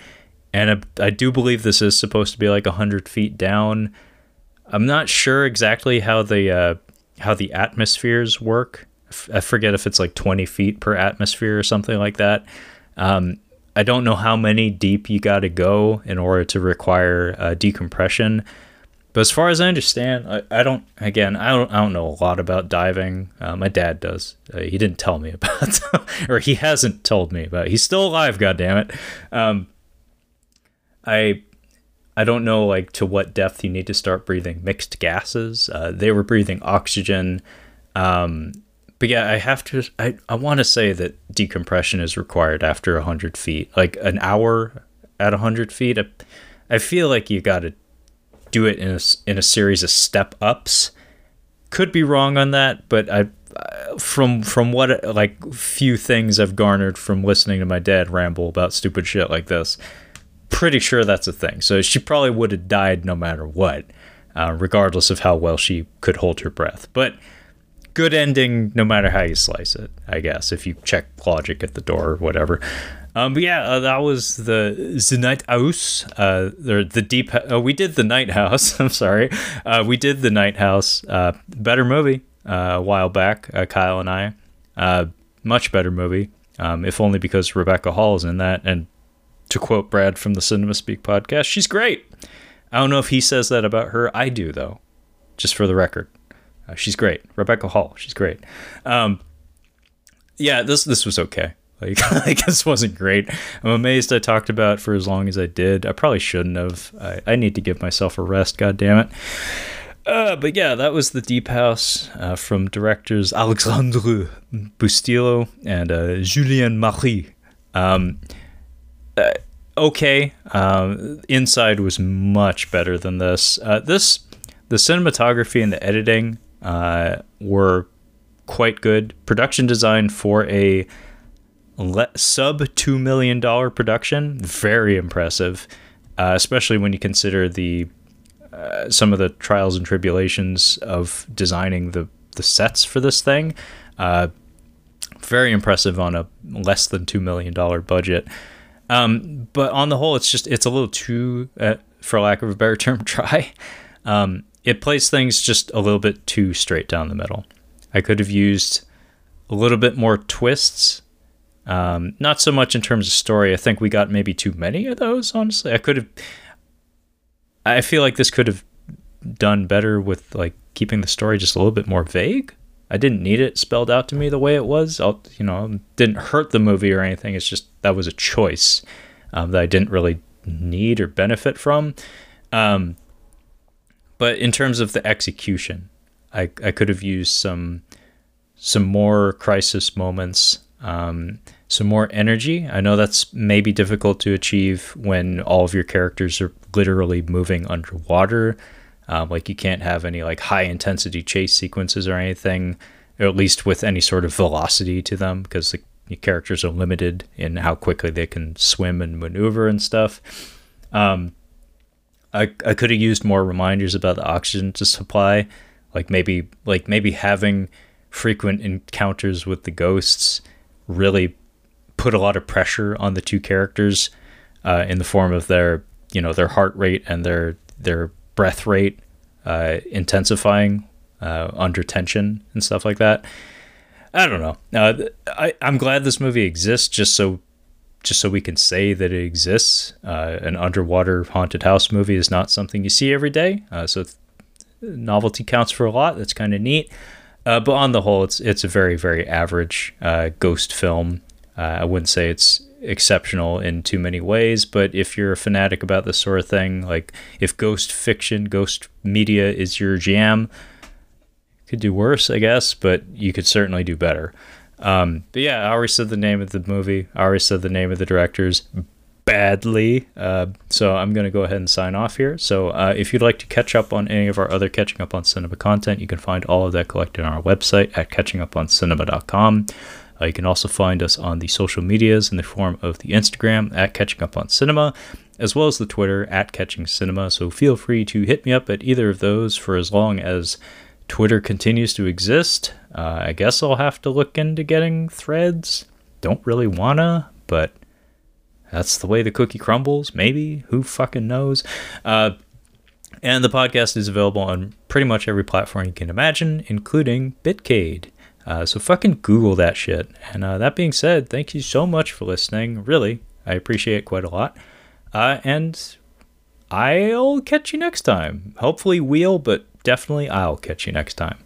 and I, I do believe this is supposed to be like hundred feet down. I'm not sure exactly how the uh, how the atmospheres work. I forget if it's like 20 feet per atmosphere or something like that. Um, I don't know how many deep you got to go in order to require uh, decompression. But as far as I understand, I, I, don't. Again, I don't. I don't know a lot about diving. Uh, my dad does. Uh, he didn't tell me about, or he hasn't told me about. He's still alive. God damn it. Um, I I don't know like to what depth you need to start breathing mixed gases. Uh, they were breathing oxygen, um, but yeah, I have to. I I want to say that decompression is required after hundred feet, like an hour at hundred feet. I, I feel like you got to do it in a in a series of step ups. Could be wrong on that, but I from from what like few things I've garnered from listening to my dad ramble about stupid shit like this, pretty sure that's a thing. So she probably would have died no matter what, uh, regardless of how well she could hold her breath. But good ending no matter how you slice it, I guess, if you check logic at the door or whatever. Um, but yeah, uh, that was the the night house. Uh, or the deep. Uh, we did the night house. I'm sorry. Uh, we did the night house. Uh, better movie uh, a while back. Kyle and I. Much better movie. Um, if only because Rebecca Hall is in that. And to quote Brad from the Cinema Speak podcast, she's great. I don't know if he says that about her. I do though. Just for the record, uh, she's great. Rebecca Hall. She's great. Um, yeah, this this was okay. Like, I guess wasn't great. I'm amazed I talked about for as long as I did. I probably shouldn't have. I, I need to give myself a rest. God damn it. Uh, but yeah, that was the Deep House uh, from directors Alexandre Bustillo and uh, Julien Maury. Um, uh, okay, um, Inside was much better than this. Uh, this, the cinematography and the editing uh, were quite good. Production design for a le- sub two million dollar production, very impressive, especially when you consider the uh, some of the trials and tribulations of designing the the sets for this thing. Uh, very impressive on a less than two million dollar budget. Um, but on the whole, it's just it's a little too, uh, for lack of a better term, dry. Um, it plays things just a little bit too straight down the middle. I could have used a little bit more twists. Um, not so much in terms of story. I think we got maybe too many of those. Honestly, I could have I feel like this could have done better with like keeping the story just a little bit more vague. I didn't need it spelled out to me the way it was. I'll, you know, didn't hurt the movie or anything. It's just that was a choice um, that I didn't really need or benefit from. Um, but in terms of the execution, I, I could have used some some more crisis moments, um, some more energy. I know that's maybe difficult to achieve when all of your characters are literally moving underwater. Um, like you can't have any like high intensity chase sequences or anything, or at least with any sort of velocity to them, because the, characters are limited in how quickly they can swim and maneuver and stuff. Um, I I could have used more reminders about the oxygen to supply, like maybe like maybe having frequent encounters with the ghosts really put a lot of pressure on the two characters uh, in the form of their you know their heart rate and their their breath rate uh, intensifying uh, under tension and stuff like that. I don't know. Uh, I I'm glad this movie exists just so just so we can say that it exists. Uh, an underwater haunted house movie is not something you see every day, uh, so novelty counts for a lot. That's kind of neat. Uh, but on the whole, it's it's a very very average ghost film. I wouldn't say it's exceptional in too many ways, but if you're a fanatic about this sort of thing, like if ghost fiction, ghost media is your jam, could do worse, I guess, but you could certainly do better. Um, but yeah, I already said the name of the movie. I already said the name of the directors badly. Uh, so I'm going to go ahead and sign off here. So uh, if you'd like to catch up on any of our other Catching Up on Cinema content, you can find all of that collected on our website at catchinguponcinema.com. Uh, you can also find us on the social medias in the form of the Instagram at Catching Up on Cinema, as well as the Twitter at Catching Cinema. So feel free to hit me up at either of those for as long as Twitter continues to exist. Uh, I guess I'll have to look into getting threads. Don't really wanna, but that's the way the cookie crumbles. Maybe. Who fucking knows? Uh, and the podcast is available on pretty much every platform you can imagine, including Bitcade. Uh, so fucking Google that shit. And uh, that being said, thank you so much for listening. Really, I appreciate it quite a lot. Uh, and I'll catch you next time. Hopefully, we'll, but definitely I'll catch you next time.